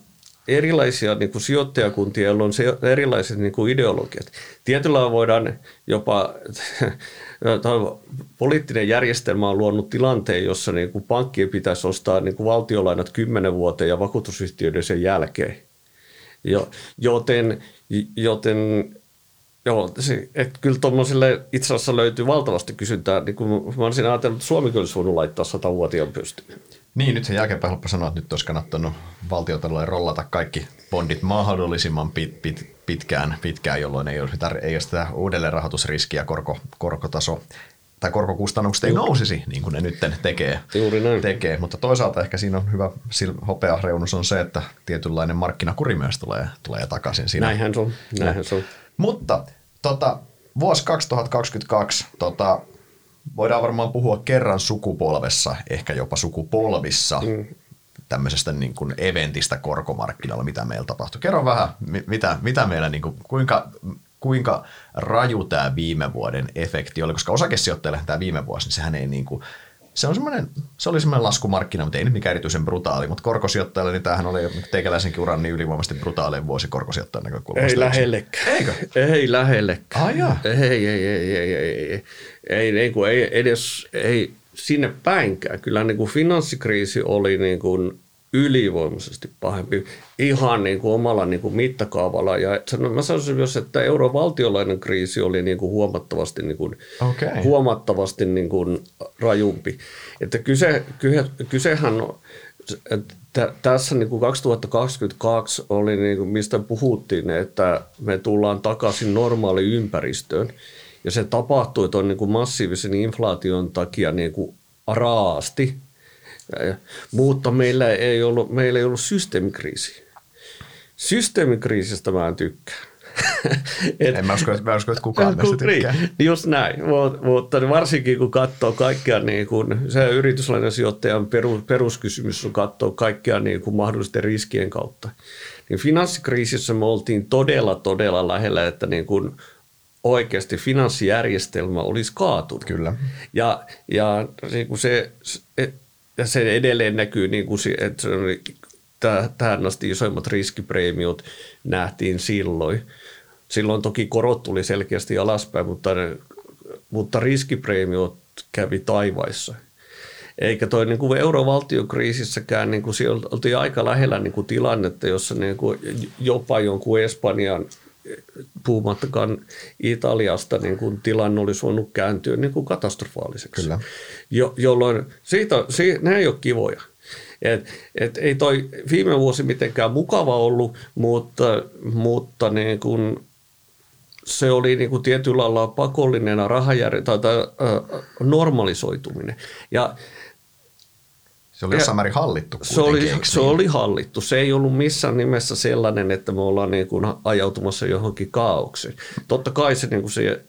erilaisia niin kuin sijoittajakuntia, joilla on se, erilaiset niin kuin ideologiat. Tietyllä voidaan jopa, poliittinen järjestelmä on luonut tilanteen, jossa niin kuin pankkien pitäisi ostaa niin kuin valtiolainat kymmenen vuoteen ja vakuutusyhtiöiden sen jälkeen. Jo, joten, joten Joo, se, että kyllä tuommoiselle itse asiassa löytyy valtavasti kysyntää. Niin kuin mä olisin ajatellut, että Suomi kyllä voinut laittaa satavuotiaan pystyyn. Niin, nyt sen jälkeenpäin helppo sanoa, että nyt olisi kannattanut valtiotalouden rollata kaikki bondit mahdollisimman pit, pit, pitkään, pitkään, jolloin ei olisi, ei olisi sitä uudelleenrahoitusriskiä, korko, korkotaso tai korkokustannukset ei nousisi, niin kuin ne nyt tekee. Juuri näin. tekee. Mutta toisaalta ehkä siinä on hyvä hopeareunus on se, että tietynlainen markkinakuri myös tulee, tulee takaisin. Siinä. Näinhän se on. Näinhän se on. Mutta tota, vuosi 2022, tota, voidaan varmaan puhua kerran sukupolvessa, ehkä jopa sukupolvissa, mm. tämmöisestä niin kuin eventistä korkomarkkinalla, mitä meillä tapahtui. Kerro vähän, mitä, mitä meillä, niin kuin, kuinka, kuinka raju tämä viime vuoden efekti oli, koska osakesijoittajalle tämä viime vuosi, niin sehän ei niin kuin, se, on semmoinen, se oli semmoinen laskumarkkina, mutta ei nyt mikään erityisen brutaali, mutta korkosijoittajalle, niin tämähän oli teikäläisenkin uran niin ylivoimaisesti brutaalein vuosi korkosijoittajan näkökulmasta. Ei lähellekään. Eikö? Ei lähellekään. Ah, joo. Ei, ei, ei, ei, ei, ei, ei, niin kuin, ei edes ei sinne päinkään. Kyllä niin kuin finanssikriisi oli niin kuin ylivoimaisesti pahempi ihan niin kuin omalla niin kuin mittakaavalla. Ja sanon, mä sanoisin myös, että eurovaltiolainen kriisi oli niin kuin huomattavasti, niin kuin, okay. huomattavasti niin kuin rajumpi. Että kyse, kyse, kysehän että tässä niin kuin 2022 oli, niin kuin mistä puhuttiin, että me tullaan takaisin normaaliin ympäristöön. Ja se tapahtui tuon niin kuin massiivisen inflaation takia niin kuin raasti – mutta meillä ei ollut, meillä ei ollut systeemikriisi. Systeemikriisistä mä en tykkää. et, en mä usko, että, mä usko, että kukaan meistä tykkää. Niin, just näin, mutta varsinkin kun katsoo kaikkia, niin kun, se yrityslainasijoittajan perus, peruskysymys on katsoa kaikkia niin kuin mahdollisten riskien kautta. Niin finanssikriisissä me oltiin todella, todella lähellä, että niin kuin oikeasti finanssijärjestelmä olisi kaatunut. Kyllä. Ja, ja niin kuin se, ja se edelleen näkyy, niin kuin, että se oli, tähän asti isoimmat riskipreemiot nähtiin silloin. Silloin toki korot tuli selkeästi alaspäin, mutta, mutta riskipreemiot kävi taivaissa. Eikä toi niin kuin eurovaltiokriisissäkään, niin kuin oltiin aika lähellä niin kuin tilannetta, jossa niin kuin jopa jonkun Espanjan puhumattakaan Italiasta, niin kuin tilanne olisi voinut kääntyä niin kuin katastrofaaliseksi. Kyllä. Jo, jolloin siitä, siitä, nämä ei ole kivoja. Et, et ei toi viime vuosi mitenkään mukava ollut, mutta, mutta niin kuin se oli niin kuin tietyllä lailla pakollinen rahajärjestelmä tai, tai äh, normalisoituminen. Ja se oli jossain määrin hallittu se oli, se niin? oli hallittu. Se ei ollut missään nimessä sellainen, että me ollaan niin kuin ajautumassa johonkin kaaukseen. Totta kai se, niin kuin se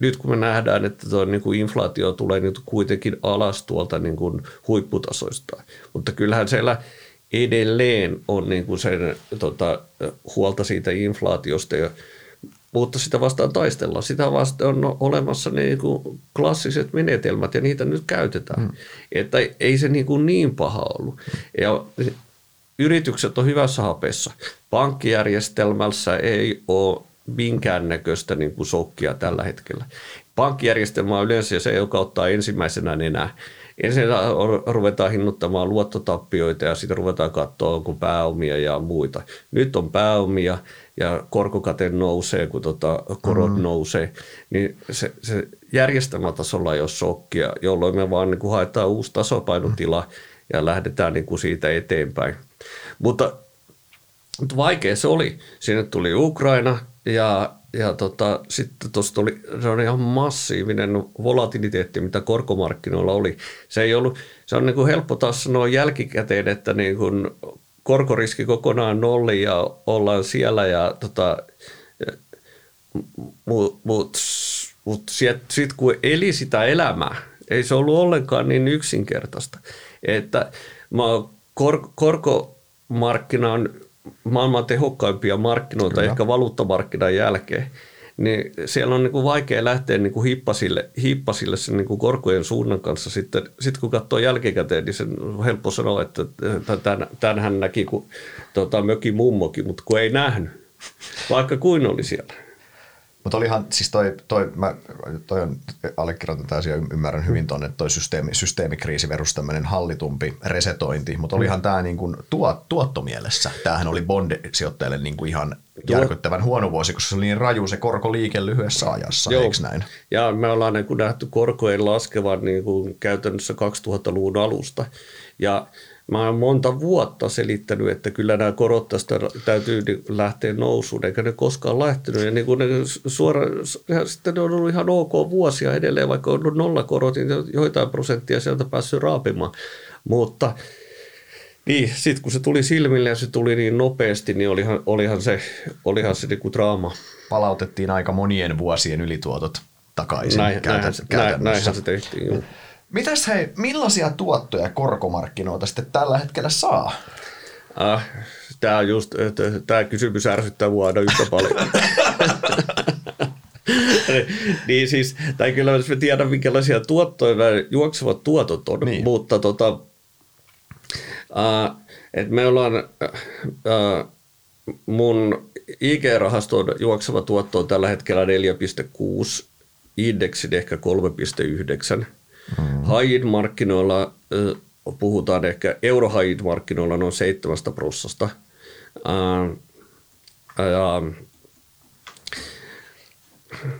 nyt kun me nähdään, että tuo niin kuin inflaatio tulee nyt kuitenkin alas tuolta niin kuin huipputasoista, mutta kyllähän siellä edelleen on niin kuin sen, tota, huolta siitä inflaatiosta ja mutta sitä vastaan taistellaan. Sitä vastaan on olemassa niin kuin klassiset menetelmät ja niitä nyt käytetään. Mm. Että ei se niin, kuin niin paha ollut. Ja yritykset on hyvässä hapessa. Pankkijärjestelmässä ei ole minkäännäköistä niin kuin sokkia tällä hetkellä. Pankkijärjestelmä on yleensä se, joka ottaa ensimmäisenä enää. Ensin ruvetaan hinnuttamaan luottotappioita ja sitten ruvetaan katsoa, onko pääomia ja muita. Nyt on pääomia ja korkokate nousee, kun tota, korot mm. nousee, niin se, se järjestelmätasolla ei ole shokkia, jolloin me vaan niin kuin haetaan uusi tasapainotila mm. ja lähdetään niin kuin siitä eteenpäin. Mutta, mutta vaikea se oli. Sinne tuli Ukraina ja, ja tota, sitten tuosta tuli se on ihan massiivinen volatiliteetti, mitä korkomarkkinoilla oli. Se ei ollut, se on niin kuin helppo taas sanoa jälkikäteen, että niin kuin korkoriski kokonaan nolli ja ollaan siellä ja tota, mutta mut, mut sitten kun eli sitä elämää, ei se ollut ollenkaan niin yksinkertaista. Että mä, kor, korkomarkkina on maailman tehokkaimpia markkinoita Kyllä. ehkä valuuttamarkkinan jälkeen niin siellä on niin kuin vaikea lähteä niin kuin hippasille, hippasille sen niin kuin korkojen suunnan kanssa. Sitten, sitten kun katsoo jälkikäteen, niin se on helppo sanoa, että tämän, hän näki kuin tota, möki mummokin, mutta kun ei nähnyt, vaikka kuin oli siellä. Mutta olihan, siis toi, toi, mä, toi on, allekirjoitan täysin ja ymmärrän hyvin tuonne, että toi systeemi, systeemikriisi versus tämmöinen hallitumpi resetointi, mutta olihan mm. tämä niin kuin tuot, tuottomielessä. Tämähän oli bondisijoittajille niin kuin ihan järkyttävän huono vuosi, koska se oli niin raju se korkoliike lyhyessä ajassa, Joo. eikö näin? Ja me ollaan niin kuin nähty korkojen laskevan niin kuin käytännössä 2000-luvun alusta. Ja Mä oon monta vuotta selittänyt, että kyllä nämä korot tästä täytyy lähteä nousuun, eikä ne koskaan lähtenyt. Ja niin kuin ne suora, sitten ne on ollut ihan ok vuosia edelleen, vaikka on ollut nollakorot, niin joitain prosenttia sieltä päässyt raapimaan. Mutta niin, sitten kun se tuli silmille ja se tuli niin nopeasti, niin olihan, olihan se, olihan se niinku draama. Palautettiin aika monien vuosien ylituotot takaisin näin, käytännössä. Näin, näinhän se tehtiin, joo. Mitäs hei, millaisia tuottoja korkomarkkinoita sitten tällä hetkellä saa? Ah, tämä, just, tämä kysymys ärsyttää mua aina yhtä paljon. niin siis, tai kyllä jos me tiedän, minkälaisia tuottoja nämä juoksevat tuotot on, niin. mutta tota, uh, et me ollaan, uh, mun IG-rahaston juokseva tuotto on tällä hetkellä 4,6, indeksin ehkä 3,9 Mm. High-markkinoilla puhutaan ehkä euro markkinoilla noin 7 prossasta. Ja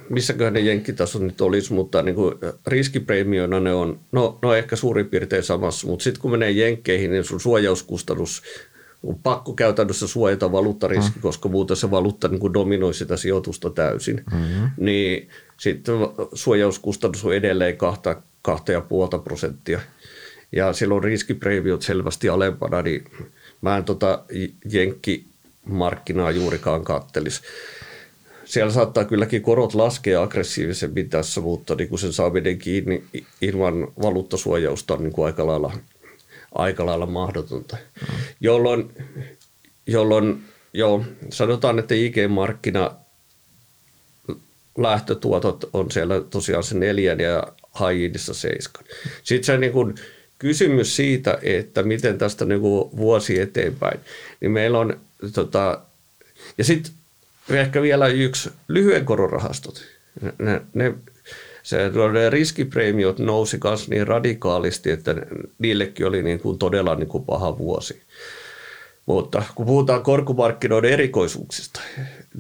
missäköhän ne jenkkitasot nyt olisi, mutta niin kuin riskipreemioina ne on, no, no ehkä suurin piirtein samassa, mutta sitten kun menee jenkkeihin, niin sun suojauskustannus on pakko käytännössä suojata valuuttariski, mm. koska muuten se valuutta niin kuin dominoi sitä sijoitusta täysin. Mm-hmm. Niin sitten suojauskustannus on edelleen kahta, kahta ja puolta prosenttia. Ja silloin riskipreemiot selvästi alempana, niin mä en tota jenkkimarkkinaa juurikaan kattelisi. siellä saattaa kylläkin korot laskea aggressiivisemmin tässä, mutta niin kuin sen saaminen kiinni ilman valuuttasuojausta on niin kuin aika, lailla, aika lailla mahdotonta. Mm. Jolloin, jolloin joo, sanotaan, että IG-markkina lähtötuotot on siellä tosiaan se neljän ja high seiskan. Sitten se niin kuin, kysymys siitä, että miten tästä niin kuin vuosi eteenpäin, niin meillä on, tota, ja sitten ehkä vielä yksi lyhyen kororahastot. Ne, ne, se, ne riskipreemiot nousi myös niin radikaalisti, että niillekin oli niin kuin todella niin kuin paha vuosi. Mutta kun puhutaan korkomarkkinoiden erikoisuuksista,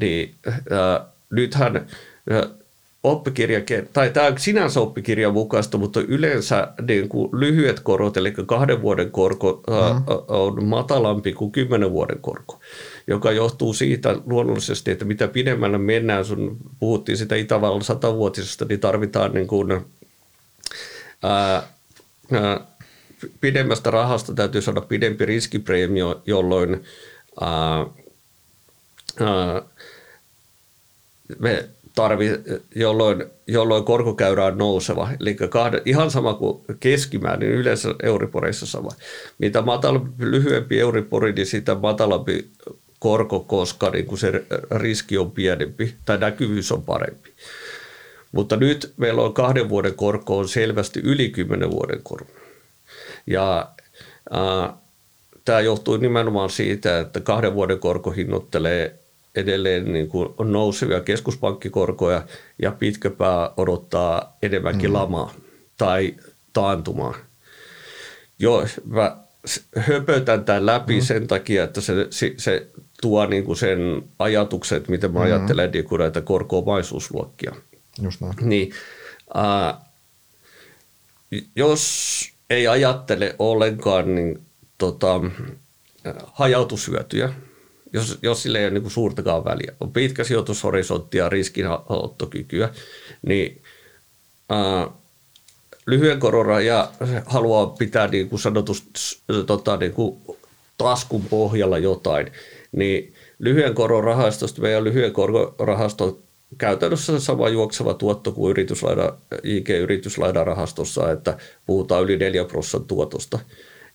niin ää, nythän ää, oppikirja, tai tämä on sinänsä oppikirjan mukaista, mutta yleensä niin kuin lyhyet korot, eli kahden vuoden korko mm. on matalampi kuin kymmenen vuoden korko, joka johtuu siitä luonnollisesti, että mitä pidemmälle mennään, sun puhuttiin sitä Itävallan satavuotisesta, niin tarvitaan niin kuin, ää, ää, pidemmästä rahasta täytyy saada pidempi riskipreemio, jolloin ää, ää, me tarvi, jolloin, jolloin korkokäyrä on nouseva. Eli kahde, ihan sama kuin keskimäärin, niin yleensä Euriporeissa sama. Mitä matalampi, lyhyempi Euripori, niin sitä matalampi korko, koska niin kuin se riski on pienempi tai näkyvyys on parempi. Mutta nyt meillä on kahden vuoden korko on selvästi yli kymmenen vuoden korko. Ja äh, tämä johtuu nimenomaan siitä, että kahden vuoden korko hinnoittelee edelleen niin kuin on nousevia keskuspankkikorkoja ja pitkäpää odottaa enemmänkin mm. lamaa tai taantumaa. Joo, mä höpötän tämän läpi mm. sen takia, että se, se, se tuo niin kuin sen ajatuksen, että miten mä mm. ajattelen niin kuin näitä korko-omaisuusluokkia. Just näin. Niin, äh, jos ei ajattele ollenkaan niin, tota, hajautushyötyjä, jos, jos sillä ei ole niin kuin suurtakaan väliä, on pitkä sijoitushorisontti ja riskinottokykyä, niin ää, lyhyen koron ja haluaa pitää niin kuin sanotus, tota, niin kuin taskun pohjalla jotain, niin lyhyen koron rahastosta meidän lyhyen koron rahasto käytännössä sama juokseva tuotto kuin yrityslaida, IG-yrityslaidan rahastossa, että puhutaan yli 4 prosenttia tuotosta.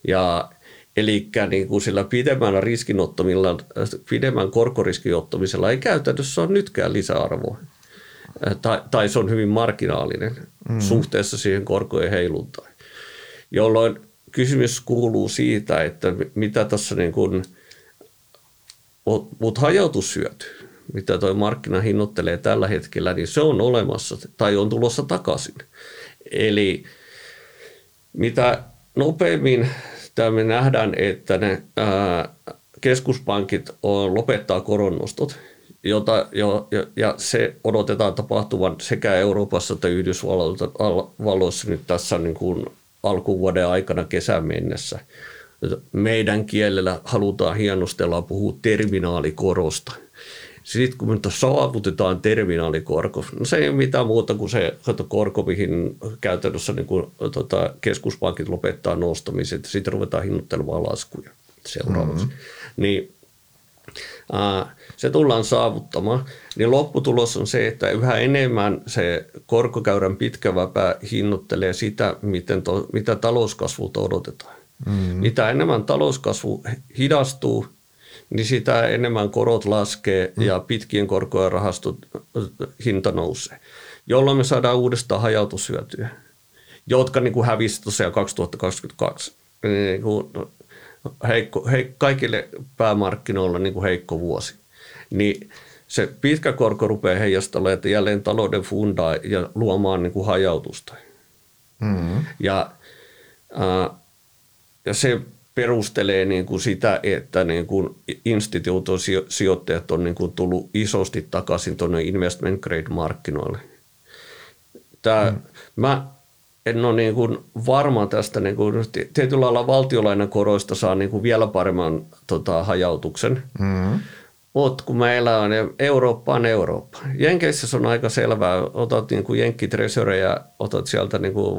Ja Eli niin kuin sillä pidemmän riskinottamilla, pidemmän korkoriskin ei käytännössä ole nytkään lisäarvoa. Tai, tai se on hyvin marginaalinen mm. suhteessa siihen korkojen heiluntaan. Jolloin kysymys kuuluu siitä, että mitä tässä niin kuin, mutta hajautussyöty, mitä tuo markkina hinnoittelee tällä hetkellä, niin se on olemassa tai on tulossa takaisin. Eli mitä nopeammin Tämä me nähdään, että ne ää, keskuspankit on, lopettaa koronnostot, jota, jo, ja, ja se odotetaan tapahtuvan sekä Euroopassa että Yhdysvalloissa nyt tässä niin kuin alkuvuoden aikana kesän mennessä. Meidän kielellä halutaan hienostella puhua terminaalikorosta – sitten kun me saavutetaan terminaalikorko, no se ei ole mitään muuta kuin se korko, mihin käytännössä niin kuin, tota, keskuspankit lopettaa nostamiset, sitten ruvetaan hinnoittelemaan laskuja seuraavaksi. Mm-hmm. Niin ää, se tullaan saavuttamaan, niin lopputulos on se, että yhä enemmän se korkokäyrän pitkä väpä hinnoittelee sitä, miten to, mitä talouskasvulta odotetaan. Mm-hmm. Mitä enemmän talouskasvu hidastuu, niin sitä enemmän korot laskee mm. ja pitkien korkojen rahastot hinta nousee, jolloin me saadaan uudestaan hajautushyötyjä, jotka niin kuin hävisi tosiaan 2022. Niin kuin heikko, heikko, kaikille päämarkkinoilla niin kuin heikko vuosi. Niin se pitkä korko rupeaa heijastelemaan jälleen talouden fundaa ja luomaan niin kuin hajautusta. Mm. Ja, ää, ja se perustelee niin kuin sitä, että niin kuin instituution sijoittajat on niin kuin tullut isosti takaisin tuonne investment grade markkinoille. Tämä, mm. Mä en ole niin kuin varma tästä, niin kuin, tietyllä lailla valtiolainan koroista saa niin kuin vielä paremman tota, hajautuksen, mm. Mutta kun meillä on, Eurooppa on Eurooppa. Jenkeissä se on aika selvää, otat niin kuin jenkkitresoreja, otat sieltä niin kuin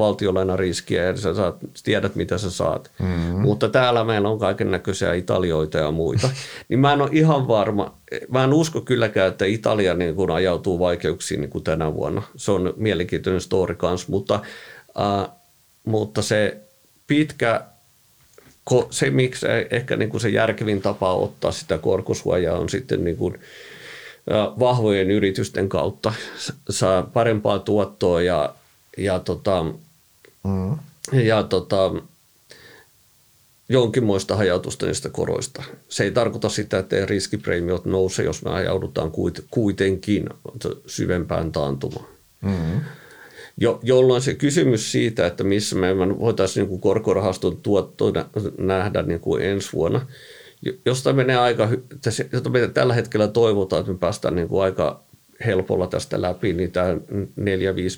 riskiä ja sä saat, tiedät mitä sä saat. Mm-hmm. Mutta täällä meillä on kaiken näköisiä italioita ja muita. niin mä en ole ihan varma, mä en usko kylläkään, että Italia niin kuin ajautuu vaikeuksiin niin kuin tänä vuonna. Se on mielenkiintoinen story kanssa, mutta, äh, mutta se pitkä se, miksi ehkä niin kuin se järkevin tapa ottaa sitä korkosuojaa on sitten niin kuin vahvojen yritysten kautta saa parempaa tuottoa ja, ja, tota, mm. ja tota, jonkinmoista hajautusta niistä koroista. Se ei tarkoita sitä, että riskipreemiot nousee, jos me ajaudutaan kuitenkin syvempään taantumaan. Mm jo, jolloin se kysymys siitä, että missä me voitaisiin niin kuin korkorahaston tuotto nähdä niin kuin ensi vuonna, josta menee aika, jota me tällä hetkellä toivotaan, että me päästään niin kuin aika helpolla tästä läpi, niin tämä 4-5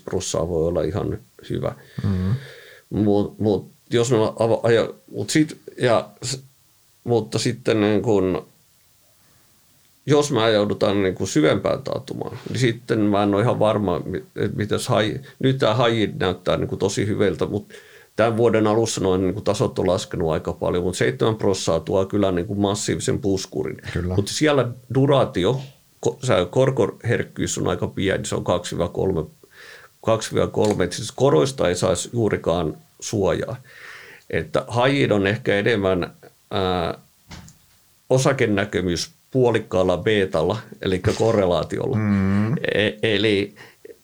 prossaa voi olla ihan hyvä. Mm-hmm. Mut, mut, jos me ava, mut sit, ja, mutta sitten niin kun, jos me joudutaan niin kuin syvempään taatumaan, niin sitten mä en ole ihan varma, että mitäs hai, nyt tämä haji näyttää niin kuin tosi hyvältä, mutta tämän vuoden alussa noin niin kuin tasot on laskenut aika paljon, mutta 7 prossaa tuo kyllä niin kuin massiivisen puskurin. Kyllä. Mutta siellä duratio, korkoherkkyys on aika pieni, se on 2-3, 2-3 että siis koroista ei saisi juurikaan suojaa. Että hajit on ehkä enemmän ää, osakenäkemys puolikkaalla beetalla, eli korrelaatiolla. Mm. E- eli,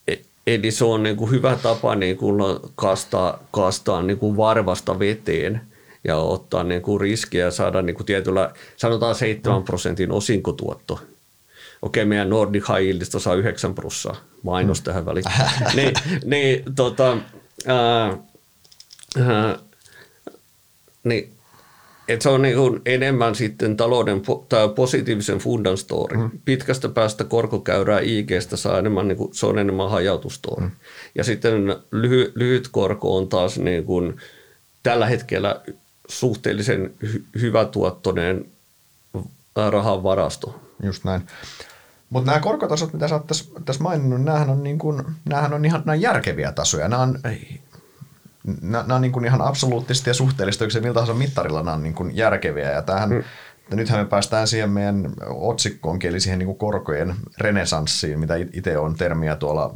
e- eli se on niin kuin hyvä tapa niin kuin kastaa, kastaa niin kuin varvasta veteen ja ottaa niin kuin riskiä ja saada niin kuin tietyllä, sanotaan 7 prosentin osinkotuotto. Okei, meidän Nordic High saa 9 prossaa, mainos mm. tähän väliin. niin, niin, tota, ää, ää, niin et se on niin enemmän sitten talouden tai positiivisen fundan story. Mm. Pitkästä päästä korkokäyrää IGstä saa enemmän, niin kuin, se on enemmän hajautustory. Mm. Ja sitten lyhy, lyhyt korko on taas niin kuin, tällä hetkellä suhteellisen hy, hyvätuottoinen rahan varasto. Just näin. Mutta nämä korkotasot, mitä sä oot tässä, tässä maininnut, näähän on, niin kuin, näähän on ihan näin järkeviä tasoja. Nämä on nämä on niin kuin ihan absoluuttisesti ja suhteellisesti, oikein miltä tahansa mittarilla nämä on niin kuin järkeviä. Ja tämähän, mm. nythän me päästään siihen meidän otsikkoonkin, eli siihen niin kuin korkojen renesanssiin, mitä itse on termiä tuolla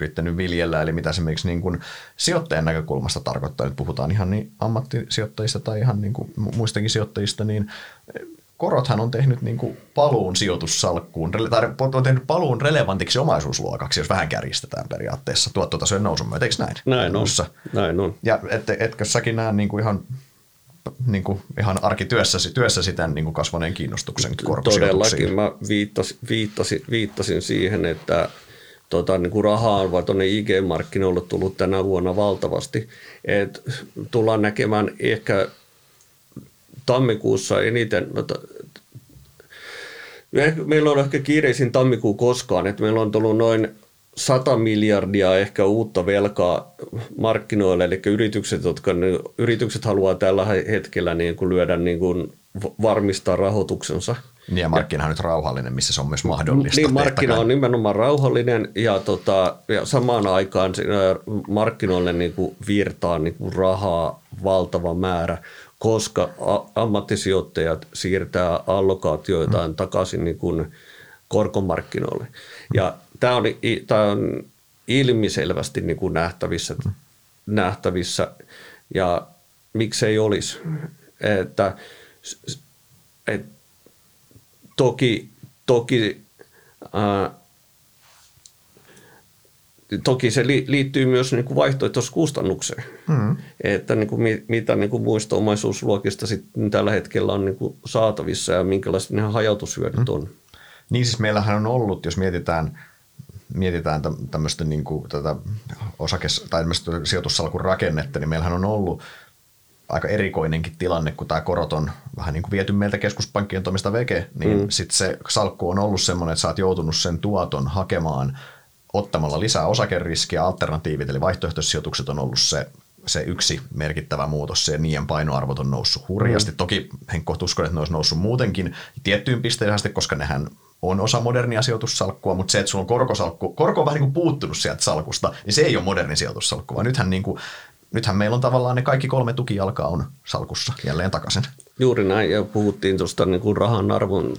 yrittänyt viljellä, eli mitä se miksi niin kuin sijoittajan näkökulmasta tarkoittaa. Nyt puhutaan ihan niin ammattisijoittajista tai ihan niin kuin muistakin sijoittajista, niin korothan on tehnyt niin kuin paluun sijoitussalkkuun, tai on tehnyt paluun relevantiksi omaisuusluokaksi, jos vähän kärjistetään periaatteessa tuottotasojen nousun myötä, eikö näin? Näin on. Näin on. Ja et, etkö säkin näe niin kuin ihan niin kuin ihan arkityössäsi työssäsi tämän niin kuin kasvaneen kiinnostuksen Todellakin mä viittasin, viittasin, viittasin siihen, että tota, niin kuin rahaa on tuonne IG-markkinoille tullut tänä vuonna valtavasti. Et tullaan näkemään ehkä tammikuussa eniten, no, meillä on ehkä kiireisin tammikuu koskaan, että meillä on tullut noin 100 miljardia ehkä uutta velkaa markkinoille, eli yritykset, jotka, yritykset haluaa tällä hetkellä niin kuin lyödä niin kuin varmistaa rahoituksensa. Niin ja markkina on nyt rauhallinen, missä se on myös mahdollista. Niin, markkina on nimenomaan rauhallinen ja, tota, ja samaan aikaan markkinoille niin kuin virtaa niin kuin rahaa valtava määrä koska ammattisijoittajat siirtää allokaatioitaan mm. takaisin niin kuin korkomarkkinoille. Ja tämä on, tämä on ilmiselvästi niin kuin nähtävissä, mm. nähtävissä ja miksei olisi. Että, et, toki toki ää, toki se liittyy myös niin kuin vaihtoehtoiskustannukseen, mm. että niin kuin mitä niin kuin muista omaisuusluokista sitten tällä hetkellä on niin kuin saatavissa ja minkälaiset ne hajautushyödyt mm. on. Niin siis meillähän on ollut, jos mietitään, mietitään tämmöistä niin kuin tätä osakes- tai sijoitussalkun rakennetta, niin meillähän on ollut aika erikoinenkin tilanne, kun tämä korot on vähän niin kuin viety meiltä keskuspankkien toimista veke, niin mm. sitten se salkku on ollut semmoinen, että sä oot joutunut sen tuoton hakemaan – ottamalla lisää osakeriskiä, alternatiivit eli vaihtoehtoisijoitukset on ollut se, se yksi merkittävä muutos, se niiden painoarvot on noussut hurjasti. Mm. Toki Henkko uskon, että ne olisi noussut muutenkin tiettyyn pisteeseen asti, koska nehän on osa modernia sijoitussalkkua, mutta se, että sulla on korkosalkku, korko on vähän niin kuin puuttunut sieltä salkusta, niin se ei ole moderni sijoitussalkku, vaan nythän, niin kuin, nythän meillä on tavallaan ne kaikki kolme tukijalkaa on salkussa jälleen takaisin. Juuri näin, ja puhuttiin tuosta niin kuin rahan arvon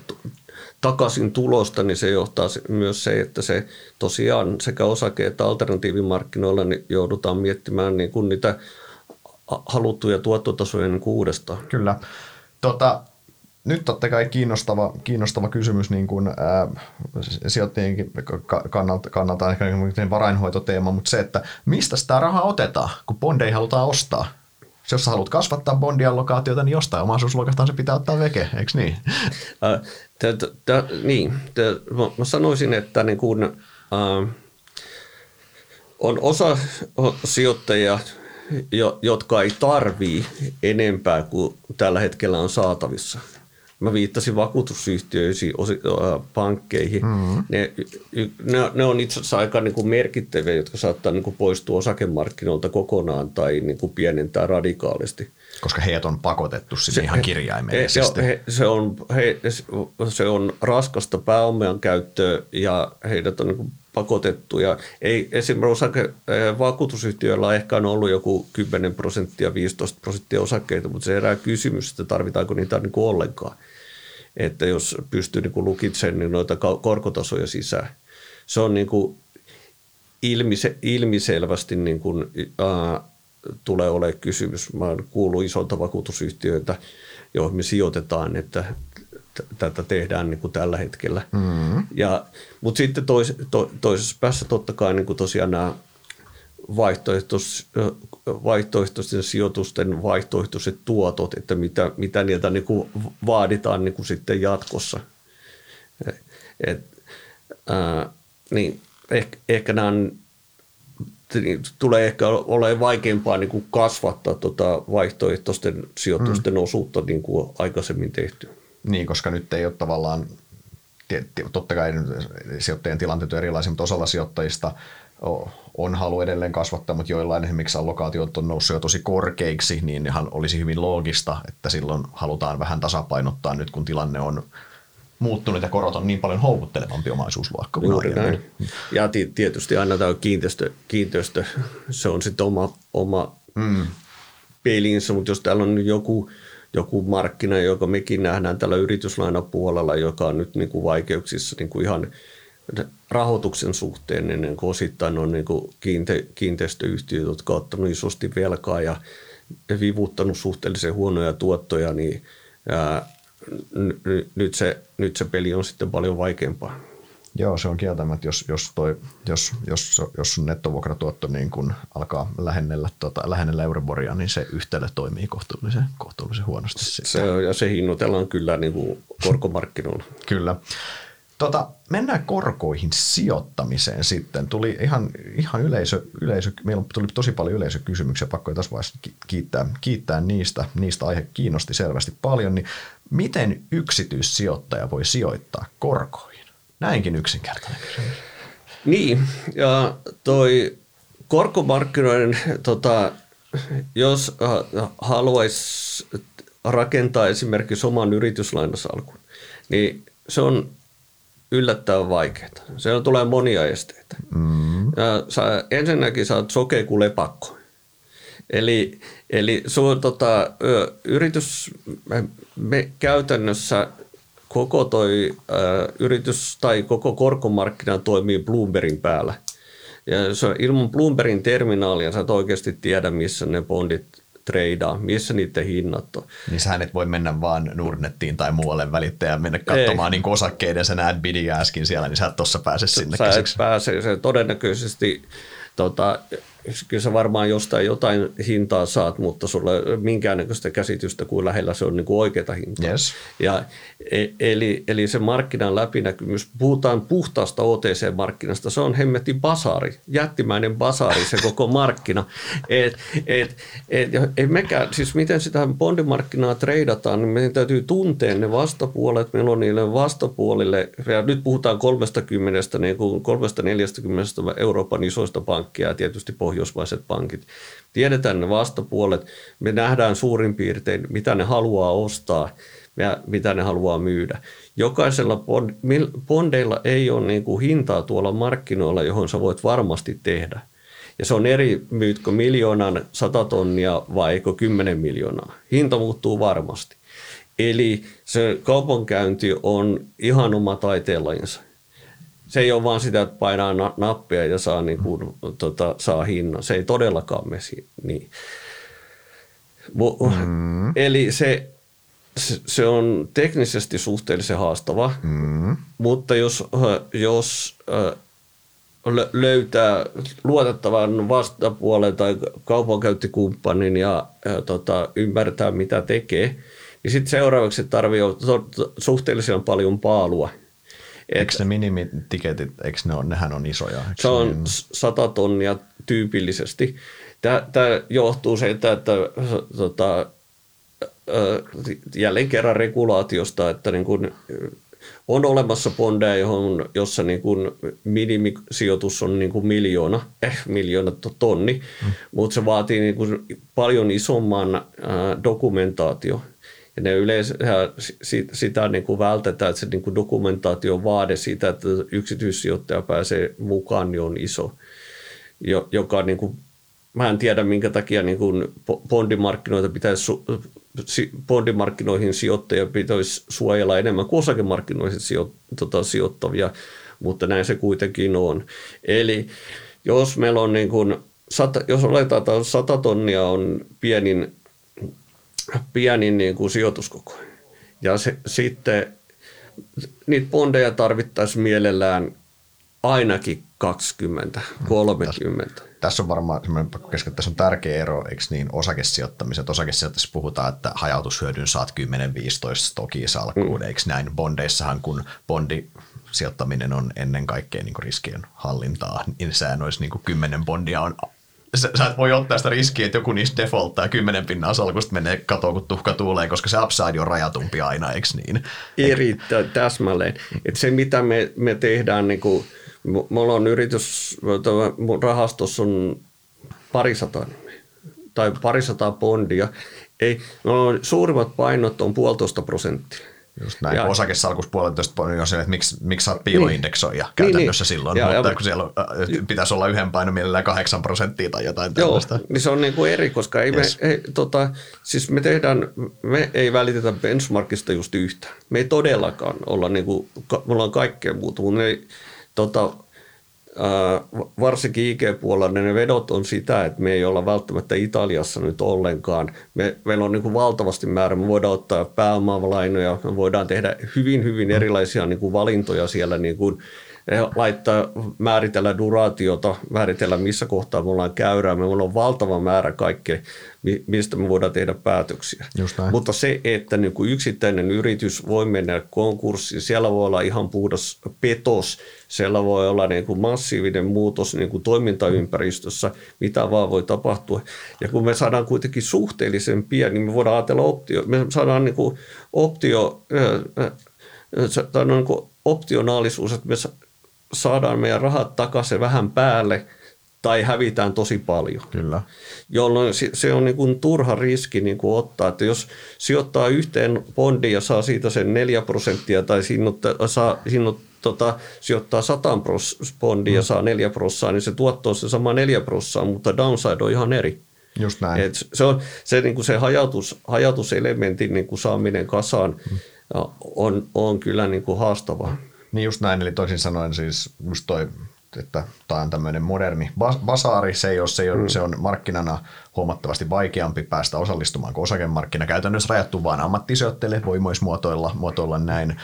takaisin tulosta, niin se johtaa myös se, että se tosiaan sekä osake- että alternatiivimarkkinoilla niin joudutaan miettimään niin kuin niitä haluttuja tuottotasoja niin kuin uudestaan. Kyllä. Tota, nyt totta kai kiinnostava, kiinnostava kysymys niin kuin, ää, sijoittajienkin kannalta, kannalta ehkä niin varainhoitoteema, mutta se, että mistä sitä rahaa otetaan, kun bondeja halutaan ostaa? jos sä haluat kasvattaa bondiallokaatiota, niin jostain omaisuusluokastaan se pitää ottaa veke, eikö niin? Äh, t- t- niin, t- mä, mä sanoisin, että niin kun, äh, on osa sijoittajia, jo, jotka ei tarvii enempää kuin tällä hetkellä on saatavissa. Mä viittasin vakuutusyhtiöisiin, pankkeihin. Mm-hmm. Ne, ne, ne on itse asiassa aika niin kuin merkittäviä, jotka saattaa niin kuin poistua osakemarkkinoilta kokonaan tai niin kuin pienentää radikaalisti. Koska heidät on pakotettu sinne se, ihan kirjaimellisesti. He, he, se, on, he, se on raskasta pääomian käyttöä ja heidät on niin pakotettu. Ja ei, esimerkiksi osake, vakuutusyhtiöillä on ehkä on ollut joku 10 prosenttia, 15 prosenttia osakkeita, mutta se erää kysymys, että tarvitaanko niitä niin kuin ollenkaan että jos pystyy niin lukitsemaan niin noita korkotasoja sisään. Se on niin kuin ilmise, ilmiselvästi niin kuin, ää, tulee olemaan kysymys. Mä oon kuullut isolta vakuutusyhtiöiltä, joihin me sijoitetaan, että tätä tehdään niin kuin tällä hetkellä. Mm-hmm. Ja, mutta sitten tois, to, toisessa päässä totta kai niin kuin tosiaan nämä vaihtoehtois, vaihtoehtoisten sijoitusten vaihtoehtoiset tuotot, että mitä, mitä niiltä niin kuin vaaditaan niin kuin sitten jatkossa. Et, ää, niin ehkä, ehkä nämä on, tulee ehkä olemaan vaikeampaa niin kuin kasvattaa tuota vaihtoehtoisten sijoitusten mm. osuutta niin kuin aikaisemmin tehty. Niin, koska nyt ei ole tavallaan, totta kai sijoittajien tilanteet on erilaisia, mutta osalla sijoittajista on halu edelleen kasvattaa, mutta joillain esimerkiksi allokaatiot on noussut jo tosi korkeiksi, niin ihan olisi hyvin loogista, että silloin halutaan vähän tasapainottaa nyt, kun tilanne on muuttunut ja korot on niin paljon houkuttelevampi omaisuusluokka kuin Juuri näin. Ja tietysti aina tämä kiinteistö, kiinteistö se on sitten oma, oma mm. pelinsä, mutta jos täällä on joku, joku markkina, joka mekin nähdään tällä yrityslainapuolella, joka on nyt niin kuin vaikeuksissa niin kuin ihan – rahoituksen suhteen niin, niin kuin osittain on niin kuin kiinte, kiinteistöyhtiöt, jotka ovat ottaneet isosti velkaa ja vivuttanut suhteellisen huonoja tuottoja, niin ää, n- nyt, se, nyt se peli on sitten paljon vaikeampaa. Joo, se on kieltämättä, jos, jos, toi, jos, jos, jos sun nettovuokratuotto niin kun alkaa lähennellä, tota, lähennellä Euroboria, niin se yhtälö toimii kohtuullisen, kohtuullisen huonosti. Se ja se hinnoitellaan kyllä niin kuin korkomarkkinoilla. kyllä. Tota, mennään korkoihin sijoittamiseen sitten. Tuli ihan, ihan yleisö, yleisö, meillä tuli tosi paljon yleisökysymyksiä, pakko tässä vaiheessa kiittää, kiittää niistä. Niistä aihe kiinnosti selvästi paljon. Niin miten yksityissijoittaja voi sijoittaa korkoihin? Näinkin yksinkertainen kysymys. Niin, ja toi korkomarkkinoiden, tota, jos äh, haluaisi rakentaa esimerkiksi oman yrityslainasalkun, niin se on yllättävän vaikeaa. Siellä tulee monia esteitä. Mm. Ja sä, ensinnäkin sä oot sokea kuin lepakko. Eli, eli sun tota, yritys, me, me käytännössä koko toi ö, yritys tai koko korkomarkkina toimii Bloombergin päällä. Ja se, ilman Bloombergin terminaalia sä et oikeasti tiedä, missä ne bondit treidaa, missä niiden hinnat on. Niin sä et voi mennä vaan Nordnettiin tai muualle välittäjään mennä katsomaan niin osakkeiden, sä näet bidiä äsken siellä, niin sä et tuossa pääse sinne Sä et pääse, se todennäköisesti tota, kyllä sä varmaan jostain jotain hintaa saat, mutta sulla ei ole minkäännäköistä käsitystä, kuin lähellä se on niin kuin oikeata hintaa. Yes. Ja, e, eli, eli se markkinan läpinäkymys, puhutaan puhtaasta OTC-markkinasta, se on hemmetin basaari, jättimäinen basaari se koko markkina. Et, et, et, et mekään, siis miten sitä bondimarkkinaa treidataan, niin meidän täytyy tuntea ne vastapuolet, meillä on niille vastapuolille, ja nyt puhutaan 30, niin kuin 340 Euroopan isoista pankkia ja tietysti pohjoismaiset pankit. Tiedetään ne vastapuolet, me nähdään suurin piirtein, mitä ne haluaa ostaa ja mitä ne haluaa myydä. Jokaisella bondeilla ei ole niin kuin hintaa tuolla markkinoilla, johon sä voit varmasti tehdä. Ja se on eri, myytkö miljoonan, sata tonnia vai eikö kymmenen miljoonaa. Hinta muuttuu varmasti. Eli se kaupankäynti on ihan oma taiteenlajinsa. Se ei ole vaan sitä, että painaa nappia ja saa, niin kuin, tota, saa hinnan. Se ei todellakaan mene niin. Mm. Eli se, se on teknisesti suhteellisen haastava, mm. mutta jos, jos löytää luotettavan vastapuolen tai kaupankäyttikumppanin ja, ja tota, ymmärtää, mitä tekee, niin sitten seuraavaksi tarvii suhteellisen paljon paalua. Eikö ne minimitiketit, eikö ne on, nehän on isoja? Eikö se on sata tonnia tyypillisesti. Tämä johtuu siitä, että tota, jälleen kerran regulaatiosta, että niin kun on olemassa bondeja, johon, jossa niin kuin minimisijoitus on niin kuin miljoona, eh, miljoona tonni, mm. mutta se vaatii niin kuin paljon isomman äh, dokumentaatio. Ja ne yleensä sitä niin kuin vältetään, että se niin kuin dokumentaation vaade siitä, että yksityissijoittaja pääsee mukaan, niin on iso, joka niin kuin mä en tiedä, minkä takia niin kuin bondimarkkinoita pitäisi, bondimarkkinoihin sijoittajia pitäisi suojella enemmän kuin osakemarkkinoihin sijo, tota, sijoittavia, mutta näin se kuitenkin on. Eli jos meillä on niin kuin, sata, jos oletaan, että 100 tonnia on pienin, pienin niin kuin sijoituskoko, ja se, sitten niitä bondeja tarvittaisiin mielellään ainakin 20, 30. Tässä on varmaan semmoinen tässä on tärkeä ero, eikö niin, osakesijoittamiset. Osakesijoittamisessa puhutaan, että hajautushyödyn saat 10-15 stokia salkkuun, mm. eikö näin? Bondeissahan, kun bondi sijoittaminen on ennen kaikkea niin riskien hallintaa, niin sehän olisi niin 10 bondia on sä, sä et voi ottaa sitä riskiä, että joku niistä defaulttaa kymmenen pinnan salkusta menee katoon, kun tuhka tuulee, koska se upside on rajatumpi aina, eikö niin? Erittäin täsmälleen. että se, mitä me, me tehdään, niin kuin, mulla on yritys, mun rahastossa on parisataa tai parisataa bondia. Ei, on suurimmat painot on puolitoista prosenttia. Just näin, ja, kun osakesalkus puolentoista on se, että miksi, miksi saat piiloindeksoija niin, käytännössä niin, silloin, ja, mutta ja, kun siellä on, äh, pitäisi olla yhden painon mielellään kahdeksan prosenttia tai jotain tällaista. Joo, niin se on niin kuin eri, koska ei yes. me, ei, tota, siis me tehdään, me ei välitetä benchmarkista just yhtä. Me ei todellakaan olla, niin kuin, me ollaan kaikkea muuta, mutta me ei, tota, varsinkin IG-puolella ne vedot on sitä, että me ei olla välttämättä Italiassa nyt ollenkaan. Me, meillä on niin kuin valtavasti määrä, me voidaan ottaa pääomalainoja, me voidaan tehdä hyvin, hyvin erilaisia niin kuin valintoja siellä niin kuin laittaa, määritellä duraatiota, määritellä missä kohtaa me ollaan käyrää. Meillä on valtava määrä kaikkea, mistä me voidaan tehdä päätöksiä. Mutta se, että niin kuin yksittäinen yritys voi mennä konkurssiin, siellä voi olla ihan puhdas petos, siellä voi olla niin kuin massiivinen muutos niin kuin toimintaympäristössä, mitä vaan voi tapahtua. Ja kun me saadaan kuitenkin suhteellisen pieni, niin me voidaan ajatella optio, me saadaan niin kuin optio, tai niin kuin optionaalisuus, että me saadaan meidän rahat takaisin vähän päälle tai hävitään tosi paljon. Kyllä. Jolloin se on niin kuin turha riski niin kuin ottaa, että jos sijoittaa yhteen bondiin ja saa siitä sen 4 prosenttia tai sinut, saa, sinut, tota, sijoittaa 100 bondia ja mm. saa 4 prosenttia, niin se tuotto on se sama 4 prosenttia, mutta downside on ihan eri. Just näin. Et se on se, niin kuin se hajautus, hajautuselementin niin kuin saaminen kasaan mm. on, on kyllä niin kuin haastavaa. Niin just näin, eli toisin sanoen siis just toi, että tämä on tämmöinen moderni basaari, se ole, se, mm. se on markkinana huomattavasti vaikeampi päästä osallistumaan kuin osakemarkkina. Käytännössä rajattu vain ammattisijoittajille, voi myös muotoilla, muotoilla näin.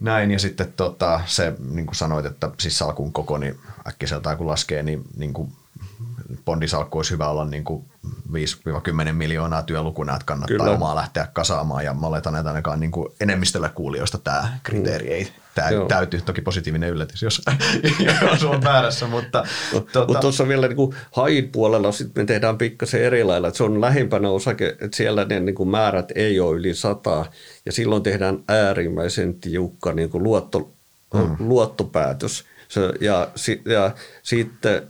Näin, ja sitten tota, se, niin kuin sanoit, että siis salkun koko, niin äkkiseltään kun laskee, niin, niin kuin bondisalkku olisi hyvä olla niin kuin 5-10 miljoonaa työlukuna, että kannattaa Kyllä. omaa lähteä kasaamaan. Ja mä oletan, että ainakaan niin kuin enemmistöllä kuulijoista tämä kriteeri ei tä- täyty. Toki positiivinen yllätys, jos, jos on väärässä. Mutta tuota... Mut tuossa vielä niin kuin puolella sit me tehdään pikkasen eri lailla. Että se on lähempänä osake, että siellä ne niin kuin määrät ei ole yli sataa. Ja silloin tehdään äärimmäisen tiukka niin kuin luotto, mm. luottopäätös. Se, ja, ja sitten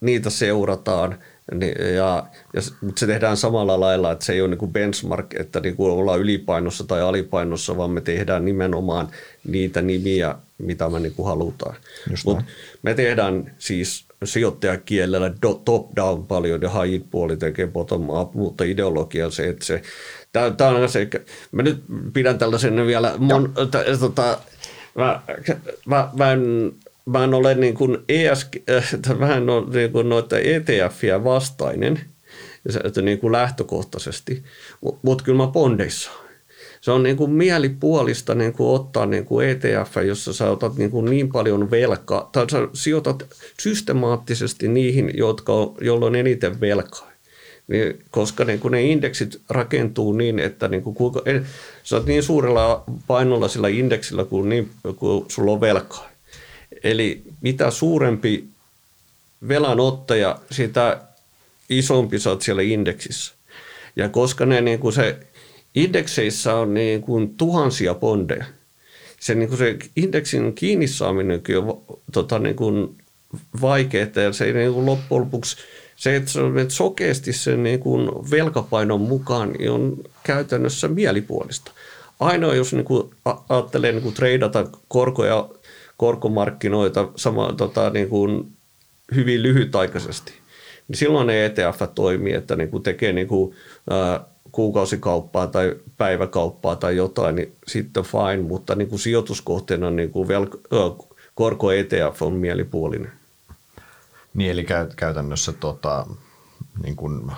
niitä seurataan, ja, ja, mutta se tehdään samalla lailla, että se ei ole niin kuin benchmark, että niin kuin ollaan ylipainossa tai alipainossa, vaan me tehdään nimenomaan niitä nimiä, mitä me niin kuin halutaan. Mutta me tehdään siis sijoittajakielellä top-down paljon ja high puoli tekee bottom-up, mutta ideologia on se, että se, tämä on se, mä nyt pidän tällaisen vielä, mon, t, tota, mä, mä, mä en mä en ole niin kuin ES, äh, on niin kuin noita ETFiä vastainen että niin kuin lähtökohtaisesti, mutta mut kyllä mä bondeissa se on niin kuin mielipuolista niin kuin ottaa niin kuin ETF, jossa sä otat niin, kuin niin paljon velkaa, tai sä sijoitat systemaattisesti niihin, jotka on, joilla on eniten velkaa. Niin, koska niin kuin ne indeksit rakentuu niin, että niin kuin kuinka, sä oot niin suurella painolla sillä indeksillä, kuin, niin, kuin sulla on velkaa. Eli mitä suurempi velanottaja, sitä isompi sä oot siellä indeksissä. Ja koska ne niin kuin se indekseissä on niin kuin tuhansia bondeja, se, niin kuin se indeksin kiinni saaminenkin on tota, niin kuin vaikeaa ja se ei niin kuin loppujen lopuksi se, että sä menet sokeasti sen niin kuin velkapainon mukaan, niin on käytännössä mielipuolista. Ainoa, jos niin kuin ajattelee niin kuin treidata korkoja korkomarkkinoita sama, tota, niin kuin hyvin lyhytaikaisesti, niin silloin ne ETF toimii, että niin kuin tekee niin kuin, ää, kuukausikauppaa tai päiväkauppaa tai jotain, niin sitten fine, mutta niin kuin sijoituskohteena niin kuin velko, ää, korko ETF on mielipuolinen. Niin, eli käytännössä tota, niin kuin,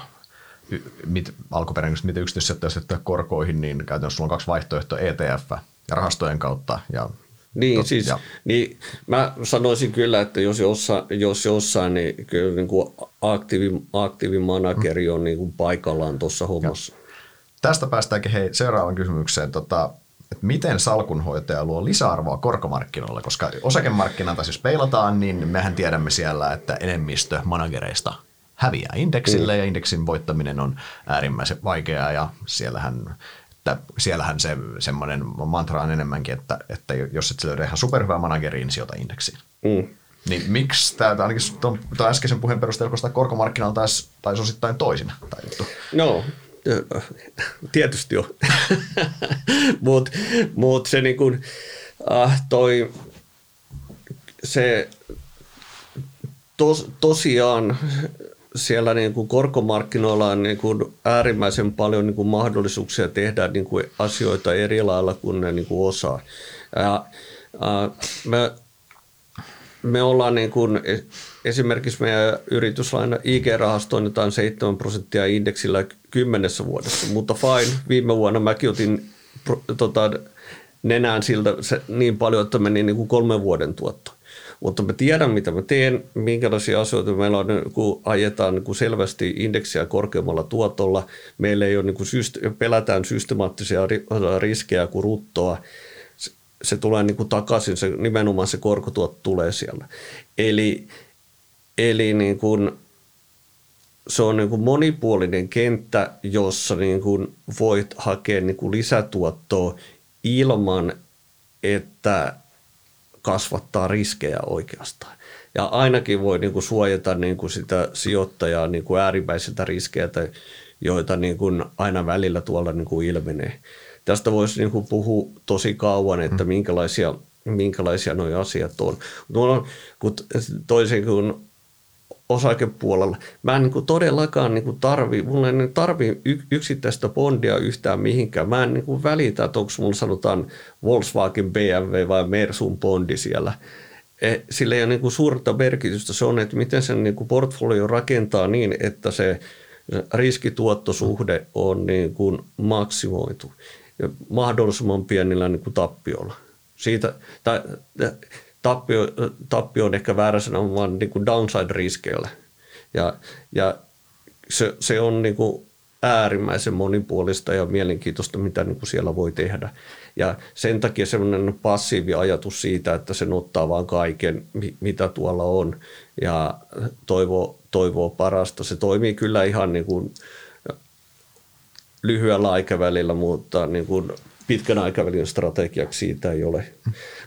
mit, alkuperäisesti miten yksityissijoittajat korkoihin, niin käytännössä sulla on kaksi vaihtoehtoa, ETF ja rahastojen kautta ja niin, Tot, siis, niin mä sanoisin kyllä, että jos jossain, jos jossain niin kyllä niin kuin aktiivi, aktiivimanageri on niin kuin paikallaan tuossa hommassa. Ja. Tästä päästäänkin hei, seuraavaan kysymykseen. Tota, että miten salkunhoitaja luo lisäarvoa korkomarkkinoilla, koska osakemarkkinalta siis peilataan, niin mehän tiedämme siellä, että enemmistö managereista häviää indeksille mm. ja indeksin voittaminen on äärimmäisen vaikeaa ja siellähän että siellähän se semmoinen mantra on enemmänkin, että, että jos et löydä ihan superhyvää manageria, niin sijoita indeksiin. Mm. Niin miksi tämä, ainakin tuon, tuon äskeisen puheen perusteella, koska korkomarkkinalla taisi, taisi osittain toisin tämä juttu. No, tietysti jo. Mutta mut se niin kuin, äh, toi, se tos, tosiaan siellä niin kuin korkomarkkinoilla on niin kuin äärimmäisen paljon niin kuin mahdollisuuksia tehdä niin kuin asioita eri lailla kuin ne niin kuin osaa. Ja, ää, me, me ollaan niin kuin, esimerkiksi meidän yrityslaina IG-rahastoinnetaan 7 prosenttia indeksillä kymmenessä vuodessa, mutta fine, viime vuonna mäkin otin tota, nenään siltä se, niin paljon, että meni niin kuin kolmen vuoden tuotto. Mutta mä tiedän, mitä mä teen, minkälaisia asioita meillä on, kun ajetaan niin kuin selvästi indeksiä korkeammalla tuotolla. Meillä ei ole, niin kuin syste- pelätään systemaattisia riskejä kuin ruttoa. Se, se tulee niin kuin takaisin, se, nimenomaan se korkotuotto tulee siellä. Eli, eli niin kuin, se on niin kuin monipuolinen kenttä, jossa niin kuin voit hakea niin kuin lisätuottoa ilman, että kasvattaa riskejä oikeastaan. Ja ainakin voi niin kuin suojata niin kuin sitä sijoittajaa niin kuin äärimmäisiltä riskeiltä, joita niin kuin aina välillä tuolla niin kuin ilmenee. Tästä voisi niin kuin puhua tosi kauan, että mm. minkälaisia, minkälaisia nuo asiat on. Mutta toisin kuin osakepuolella. Mä en niin kuin todellakaan niin kuin tarvi, mulla ei tarvi yksittäistä bondia yhtään mihinkään. Mä en niin kuin välitä, että onko mulla sanotaan Volkswagen, BMW vai Mersun bondi siellä. E, sillä ei ole niin kuin suurta merkitystä. Se on, että miten sen niin kuin portfolio rakentaa niin, että se riskituottosuhde on niin kuin maksimoitu mahdollisimman pienillä niin kuin tappiolla. Siitä, tai, tappio, tappio on ehkä väärä sana, vaan niin kuin downside-riskeillä. Ja, ja se, se on niin kuin äärimmäisen monipuolista ja mielenkiintoista, mitä niin kuin siellä voi tehdä. Ja sen takia semmoinen passiivi ajatus siitä, että se ottaa vaan kaiken, mitä tuolla on ja toivoo, toivoo parasta. Se toimii kyllä ihan niin kuin lyhyellä aikavälillä, mutta niin kuin pitkän aikavälin strategiaksi siitä ei ole.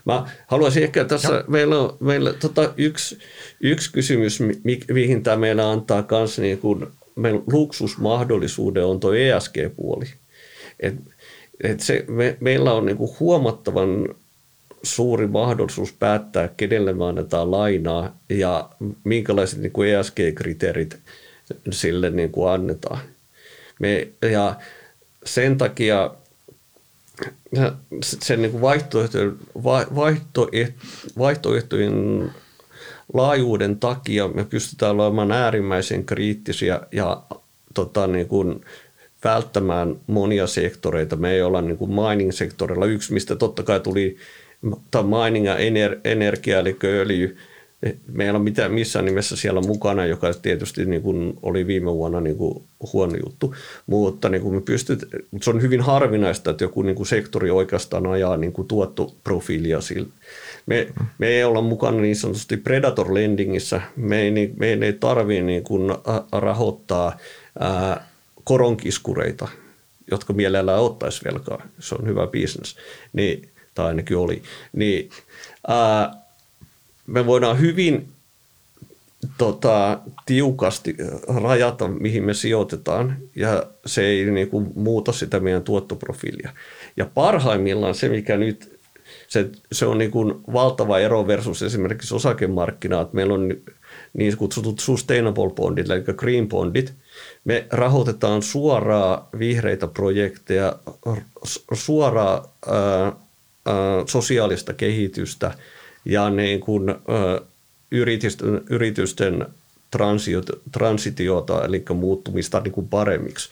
Mä haluaisin ehkä tässä, Joo. meillä on meillä, tota, yksi, yksi kysymys, mi, mihin tämä meillä antaa myös niin kuin, meillä luksusmahdollisuuden on tuo ESG-puoli. Et, et se, me, meillä on niin kuin huomattavan suuri mahdollisuus päättää, kenelle me annetaan lainaa ja minkälaiset niin kuin ESG-kriteerit sille niin kuin annetaan. Me, ja sen takia sen niin kuin vaihtoehtojen, vaihtoehtojen laajuuden takia me pystytään olemaan äärimmäisen kriittisiä ja tota, niin kuin välttämään monia sektoreita. Me ei olla niin kuin mining-sektorilla yksi, mistä totta kai tuli mining ja ener, energia, eli öljy, me ei ole mitään, missään nimessä siellä mukana, joka tietysti niin kuin oli viime vuonna niin kuin huono juttu. Mutta niin kuin me pystyt, se on hyvin harvinaista, että joku niin kuin sektori oikeastaan ajaa niin kuin tuottoprofiilia sillä. Me, me ei olla mukana niin sanotusti predator lendingissä. Me ei, niin, me ei tarvitse niin kuin rahoittaa ää, koronkiskureita, jotka mielellään ottaisi velkaa. Se on hyvä bisnes. Niin, tai ainakin oli. Niin, ää, me voidaan hyvin tota, tiukasti rajata, mihin me sijoitetaan, ja se ei niin kuin, muuta sitä meidän tuottoprofiilia. Ja parhaimmillaan se, mikä nyt, se, se on niin kuin valtava ero versus esimerkiksi osakemarkkinat. Meillä on niin kutsutut sustainable bondit, eli green bondit. Me rahoitetaan suoraa vihreitä projekteja, suoraa ää, ää, sosiaalista kehitystä – ja niin kuin, ö, yritysten, yritysten transitiota, eli muuttumista niin kuin paremmiksi.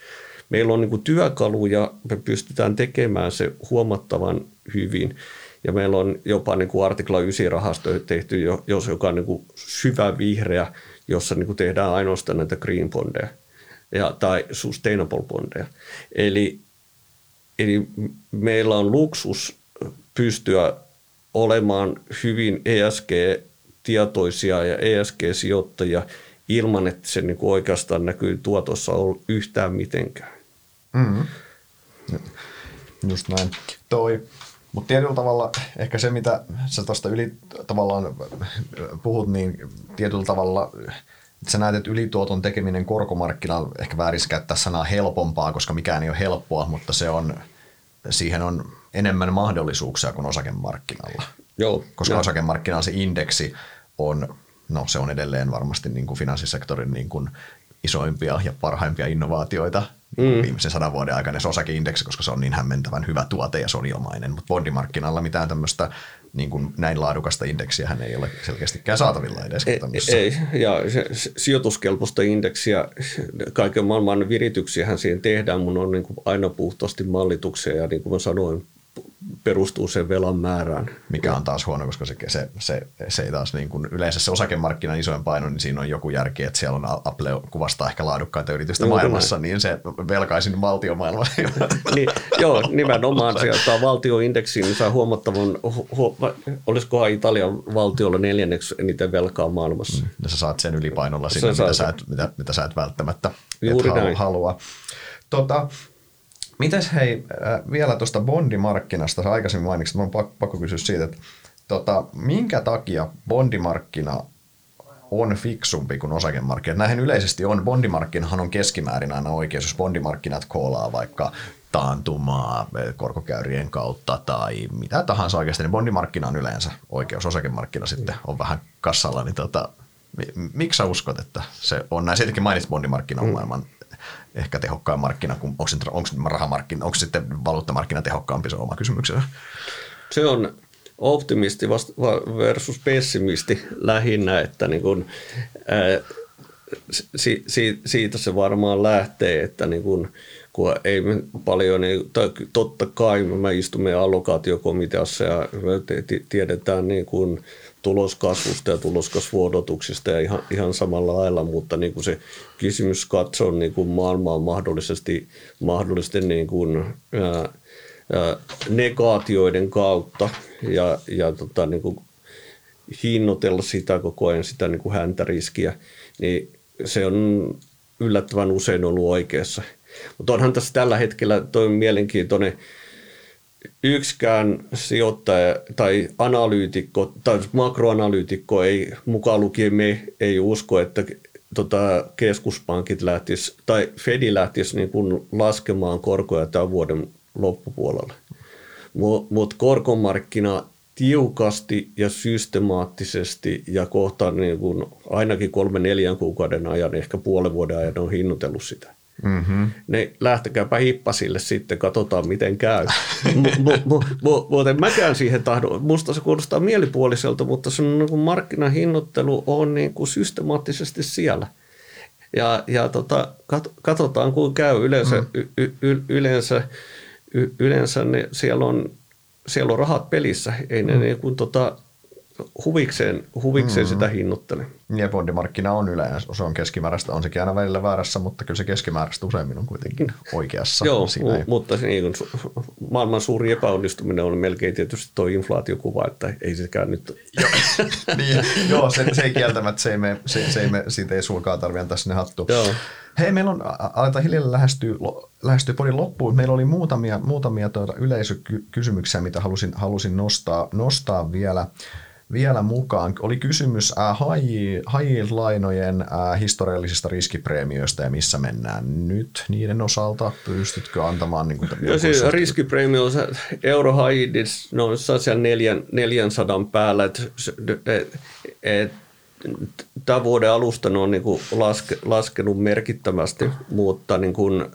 Meillä on niin kuin työkaluja, me pystytään tekemään se huomattavan hyvin. Ja meillä on jopa niin kuin artikla 9 rahasto tehty, jos joka on niin kuin syvä vihreä, jossa niin kuin tehdään ainoastaan näitä green bondeja ja, tai sustainable bondeja. Eli, eli meillä on luksus pystyä olemaan hyvin ESG-tietoisia ja ESG-sijoittajia ilman, että se niin oikeastaan näkyy tuotossa yhtään mitenkään. Mm. Just näin. Toi, mutta tietyllä tavalla ehkä se, mitä sä tuosta yli tavallaan puhut, niin tietyllä tavalla sä näet, että ylituoton tekeminen korkomarkkinalla, ehkä väärin käyttää sanaa helpompaa, koska mikään ei ole helppoa, mutta se on, siihen on enemmän mahdollisuuksia kuin osakemarkkinalla. Joo, Koska jo. osakemarkkinalla se indeksi on, no se on edelleen varmasti niin kuin finanssisektorin niin kuin isoimpia ja parhaimpia innovaatioita mm. viimeisen sadan vuoden aikana se osakeindeksi, koska se on niin hämmentävän hyvä tuote ja se on ilmainen. Mutta bondimarkkinalla mitään tämmöistä niin kuin näin laadukasta indeksiä hän ei ole selkeästikään saatavilla edes. Ei, ei, ja se, sijoituskelpoista indeksiä, kaiken maailman virityksiä siihen tehdään, mun on niin kuin aina puhtaasti mallituksia ja niin kuin mä sanoin, perustuu sen velan määrään. Mikä on taas huono, koska se, se, se, se ei taas niin kuin yleensä se osakemarkkinan isoin paino, niin siinä on joku järki, että siellä on Apple kuvastaa ehkä laadukkaita yritystä Juuri maailmassa, näin. niin se velkaisin valtiomaailma. niin, joo, nimenomaan sieltä valtioindeksiin niin saa huomattavan, hu, hu, olisikohan Italian valtiolla neljänneksi eniten velkaa maailmassa. Mm, sä saat sen ylipainolla sinne, mitä, sä et, mitä, mitä sä et välttämättä Juuri et halua. Tota, Mites hei, äh, vielä tuosta bondimarkkinasta, sä aikaisemmin mainitsit, että on pakko kysyä siitä, että tota, minkä takia bondimarkkina on fiksumpi kuin osakemarkkinat? Näinhän yleisesti on. Bondimarkkinahan on keskimäärin aina oikeus, jos bondimarkkinat koolaa vaikka taantumaa korkokäyrien kautta tai mitä tahansa oikeasti, niin bondimarkkina on yleensä oikeus, osakemarkkina sitten on vähän kassalla, niin tota, miksi sä uskot, että se on näin? Sittenkin mainitsit bondimarkkina on mm. maailman ehkä tehokkain markkina, kun onko, onko rahamarkkina, onko sitten valuuttamarkkina tehokkaampi, se on oma kysymyksensä. Se on optimisti versus pessimisti lähinnä, että niin kun, ää, si, si, siitä se varmaan lähtee, että niin kun, kun ei paljon, niin, totta kai me istumme allokaatiokomiteassa ja me tiedetään niin kun, tuloskasvusta ja tuloskasvuodotuksista ja ihan, ihan samalla lailla, mutta niin kuin se kysymys katsoa niin kuin maailmaa mahdollisesti, mahdollisesti niin kuin, ää, ää, negaatioiden kautta ja, ja tota, niin kuin hinnoitella sitä koko ajan, sitä niin kuin häntäriskiä, niin se on yllättävän usein ollut oikeassa. Mutta onhan tässä tällä hetkellä toi mielenkiintoinen yksikään sijoittaja tai analyytikko tai makroanalyytikko ei mukaan lukien me ei usko, että tota, keskuspankit lähtis, tai Fedi lähtisi niin kuin laskemaan korkoja tämän vuoden loppupuolella. Mutta mut korkomarkkina tiukasti ja systemaattisesti ja kohta niin kuin ainakin kolme neljän kuukauden ajan, ehkä puolen vuoden ajan on hinnoitellut sitä. Mm-hmm. Ne lähtekääpä hippasille sitten, katsotaan miten käy. Mutta mäkään siihen tahdo. Musta se kuulostaa mielipuoliselta, mutta se on, niin markkinahinnoittelu on niin kuin systemaattisesti siellä. Ja, ja tota, katsotaan, kun käy. Yleensä, mm. y, y, yleensä, y, yleensä ne, siellä, on, siellä on rahat pelissä. Ei ne mm. niin kuin, tota, huvikseen, huvikseen mm-hmm. sitä hinnoittele. Ja bondimarkkina on yleensä, se on keskimääräistä, on sekin aina välillä väärässä, mutta kyllä se keskimääräistä useimmin on kuitenkin oikeassa. Joo, siinä mu- mutta se niin, maailman suuri epäonnistuminen on melkein tietysti tuo inflaatiokuva, että ei sekään nyt... joo, niin, joo se, se, ei kieltämättä, se ei me, se, se ei me, siitä ei sulkaa tarvitse antaa sinne hattu. Joo. Hei, meillä on, aletaan hiljalleen lähestyä, lähestyä podin loppuun. Meillä oli muutamia, muutamia tuota yleisökysymyksiä, mitä halusin, halusin nostaa, nostaa vielä vielä mukaan. Oli kysymys äh, high-lainojen äh, historiallisista riskipreemioista ja missä mennään nyt niiden osalta. Pystytkö antamaan? Niin kuin, no, siis riskipreemio on euro ne on siellä neljän, 400 päällä. Et, et, et, tämän vuoden alusta ne on niin kuin laske, laskenut merkittävästi, mutta niin kuin,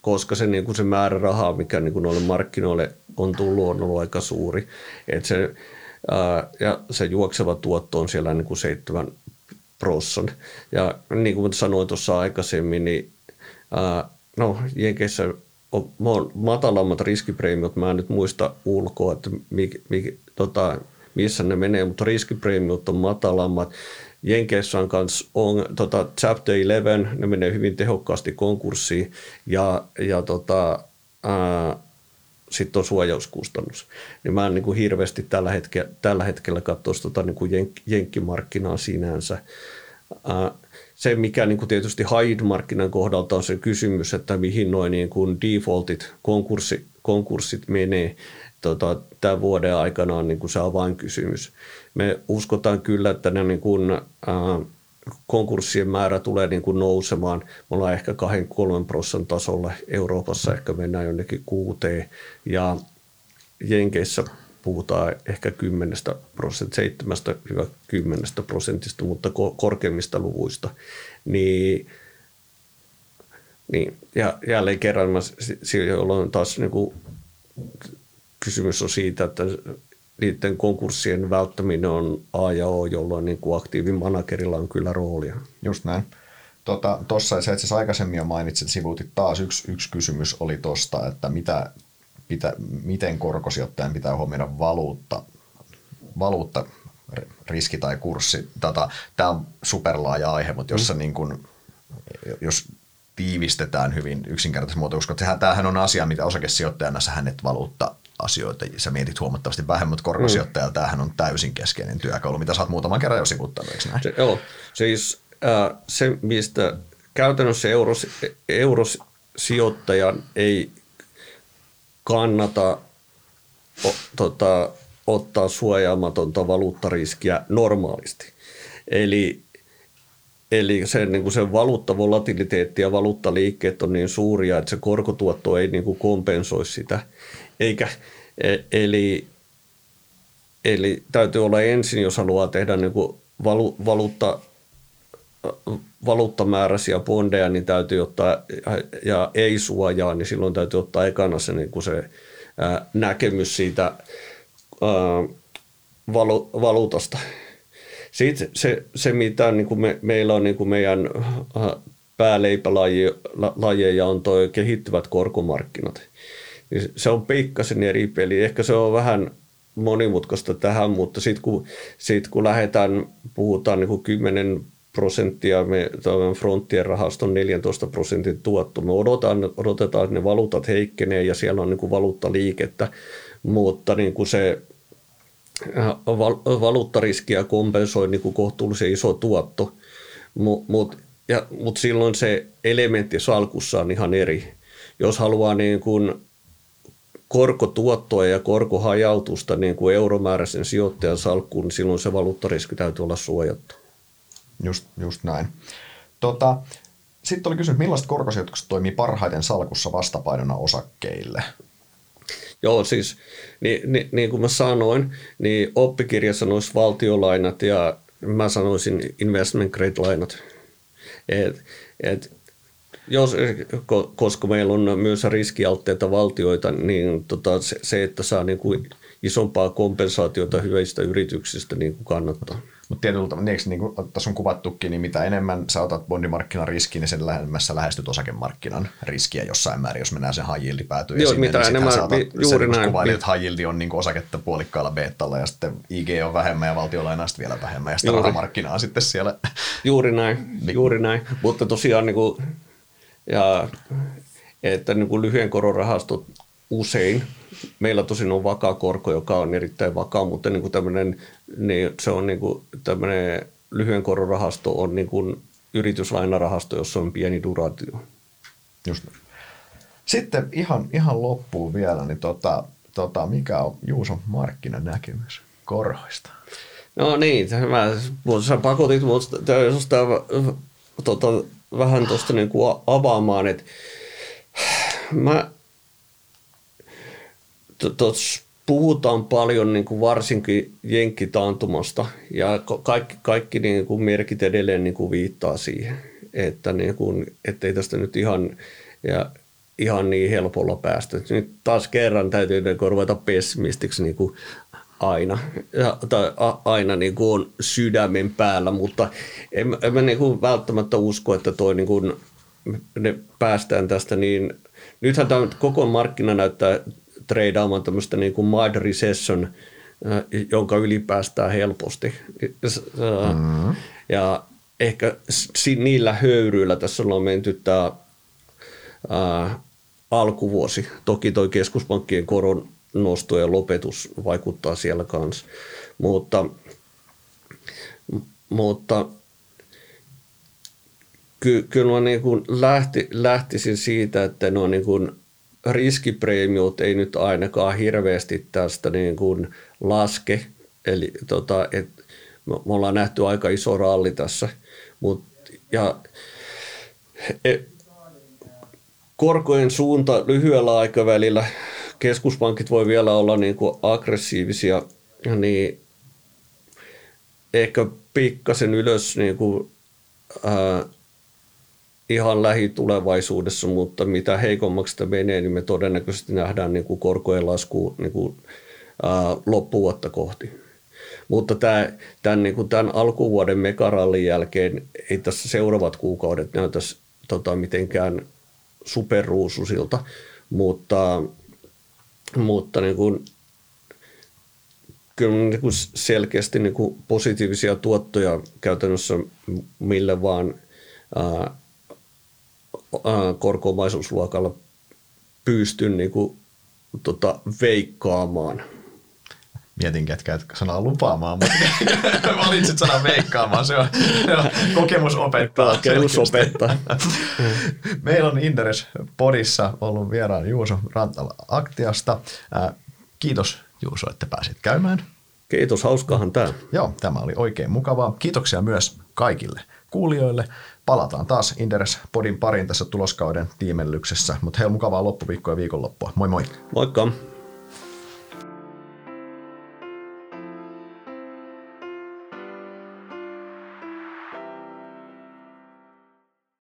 koska se, niin kuin se määrä rahaa, mikä niin kuin noille markkinoille on tullut, on ollut aika suuri. Et se, ja se juokseva tuotto on siellä niin kuin 7 prosson. Ja niin kuin sanoin tuossa aikaisemmin, niin no Jenkeissä on, matalammat riskipreemiot, mä en nyt muista ulkoa, että mi, mi, tota, missä ne menee, mutta riskipreemiot on matalammat. Jenkeissä on, kans, on tota, Chapter 11, ne menee hyvin tehokkaasti konkurssiin ja, ja tota, ää, sitten on suojauskustannus. Niin mä en niin kuin hirveästi tällä hetkellä, tällä hetkellä katsoisi tota niin kuin jenk, jenkkimarkkinaa sinänsä. se, mikä niin kuin tietysti high-markkinan kohdalta on se kysymys, että mihin noin niin kuin defaultit, konkurssi, konkurssit menee tota, tämän vuoden aikana on niin kuin se avainkysymys. Me uskotaan kyllä, että ne niin kuin, ää, konkurssien määrä tulee niin kuin nousemaan. Me ollaan ehkä 2-3 prosentin tasolla. Euroopassa ehkä mennään jonnekin kuuteen ja Jenkeissä puhutaan ehkä 10 prosentista, 7-10 prosentista, mutta korkeimmista luvuista. Niin, niin, ja jälleen kerran mä, jolloin taas niin kuin, kysymys on siitä, että niiden konkurssien välttäminen on A ja O, jolloin niin kuin aktiivimanagerilla on kyllä roolia. Just näin. Tuossa tota, se itse asiassa aikaisemmin jo mainitsit, sivuutit taas yksi, yksi kysymys oli tuosta, että mitä, pitä, miten korkosijoittajan pitää huomioida valuutta, valuutta riski tai kurssi. Tätä, tämä on superlaaja aihe, mutta jossa mm. niin kuin, jos tiivistetään hyvin yksinkertaisesti muotoon, koska tämähän on asia, mitä osakesijoittajana sä hänet valuutta asioita. Sä mietit huomattavasti vähemmän, mutta korkosijoittajalla mm. tämähän on täysin keskeinen työkalu, mitä sä oot muutaman kerran jo sivuttanut, eikö näin? Se, joo, siis äh, se, mistä käytännössä euros, eurosijoittajan ei kannata o, tota, ottaa suojaamatonta valuuttariskiä normaalisti. Eli, eli se, niin kuin se valuuttavolatiliteetti ja valuuttaliikkeet on niin suuria, että se korkotuotto ei niin kuin kompensoi sitä – eikä, e, eli, eli täytyy olla ensin, jos haluaa tehdä niin kuin valu, valuutta, valuuttamääräisiä bondeja, niin täytyy ottaa, ja ei suojaa, niin silloin täytyy ottaa ekana se, niin kuin se ää, näkemys siitä ää, valu, valuutasta. Sitten se, se mitä niin kuin me, meillä on niin kuin meidän pääleipälajeja on tuo kehittyvät korkomarkkinat – niin se on pikkasen eri peli. Ehkä se on vähän monimutkaista tähän, mutta sitten kun, sit kun lähdetään, puhutaan niin kuin 10 prosenttia, me Frontien rahaston 14 prosentin tuotto. Me odotetaan, odotetaan, että ne valuutat heikkenee ja siellä on niin kuin valuuttaliikettä, mutta niin kuin se äh, valuuttariskiä kompensoi niin kuin kohtuullisen iso tuotto, mutta mut, mut silloin se elementti salkussa on ihan eri. Jos haluaa niin kuin korkotuottoa ja korkohajautusta niin kuin euromääräisen sijoittajan salkkuun, niin silloin se valuuttariski täytyy olla suojattu. Just, just näin. Tota, sitten oli kysymys, millaiset korkosijoitukset toimii parhaiten salkussa vastapainona osakkeille? Joo, siis niin, niin, niin kuin mä sanoin, niin oppikirja sanoisi valtiolainat ja mä sanoisin investment grade lainat. Et, et, jos, koska meillä on myös riskialtteita valtioita, niin tota, se, se, että saa niin kuin isompaa kompensaatiota hyvistä yrityksistä niin kuin kannattaa. Mutta tietyllä tavalla, niin, niin kuin tässä on kuvattukin, niin mitä enemmän sä otat bondimarkkinan riskiä, niin sen lähemmässä lähestyt osakemarkkinan riskiä jossain määrin, jos mennään sen high päätyy Joo, mitä niin enemmän, saatat, juuri näin. Kuvaili, että high on niin kuin osaketta puolikkaalla beettalla ja sitten IG on vähemmän ja valtiolainaa sitten vielä vähemmän ja sitten on sitten siellä. Juuri näin, niin. juuri näin. Mutta tosiaan niin kuin, ja, että niin kuin lyhyen koron rahastot usein meillä tosin on vakaa korko, joka on erittäin vakaa, mutta niin kuin tämmöinen, niin se on niin kuin tämmöinen lyhyen koron rahasto on niin kuin yrityslainarahasto, jossa on pieni duraatio. Just. Sitten ihan, ihan loppuun vielä, niin tota, tota, mikä on Juuson markkinanäkemys korhoista? No niin, mä, sä pakotit mut tota, vähän tuosta niin avaamaan, että mä tuossa puhutaan paljon niin kuin varsinkin jenkkitaantumasta ja kaikki, kaikki niin kuin merkit edelleen niin kuin viittaa siihen, että niin kuin, ettei tästä nyt ihan, ja ihan niin helpolla päästä. Nyt taas kerran täytyy niin ruveta pessimistiksi niin kuin aina, tai aina niin kuin on sydämen päällä, mutta en, en mä niin kuin välttämättä usko, että toi niin kuin, ne päästään tästä niin, nythän tämä koko markkina näyttää treidaamaan tämmöistä niin kuin mild recession, jonka yli päästään helposti. Mm-hmm. Ja ehkä niillä höyryillä tässä ollaan menty tämä ää, alkuvuosi. Toki toi keskuspankkien koron nosto ja lopetus vaikuttaa siellä kanssa, mutta, mutta ky, kyllä mä niin kuin lähti, lähtisin siitä, että ne on niin kuin riskipreemiot ei nyt ainakaan hirveästi tästä niin kuin laske. Eli tota, et me ollaan nähty aika iso ralli tässä. Mut, ja, e, korkojen suunta lyhyellä aikavälillä, keskuspankit voi vielä olla niin kuin aggressiivisia, niin ehkä pikkasen ylös niin kuin, ää, ihan lähitulevaisuudessa, mutta mitä heikommaksi sitä menee, niin me todennäköisesti nähdään niin kuin korkojen lasku niin kuin, ää, loppuvuotta kohti. Mutta tämä, tämän, niin kuin tämän alkuvuoden mekarallin jälkeen ei tässä seuraavat kuukaudet näytäisi tota, mitenkään superruususilta, mutta, mutta niin kuin, kyllä niin kuin selkeästi niin kuin positiivisia tuottoja käytännössä mille vaan ää, korkoomaisuusluokalla pystyn niin kuin, tota, veikkaamaan. Mietin, ketkä et sanaa lupaamaan, mutta valitsit sanan veikkaamaan. Se on, se on kokemus opettaa. Kokemus opettaa. Meillä on Interes Podissa ollut vieraan Juuso Rantala Aktiasta. Kiitos Juuso, että pääsit käymään. Kiitos, hauskahan tämä. Joo, tämä oli oikein mukavaa. Kiitoksia myös kaikille kuulijoille. Palataan taas Interes Podin parin tässä tuloskauden tiimellyksessä, mutta hei, mukavaa loppuviikkoa ja viikonloppua. Moi moi! Moikka!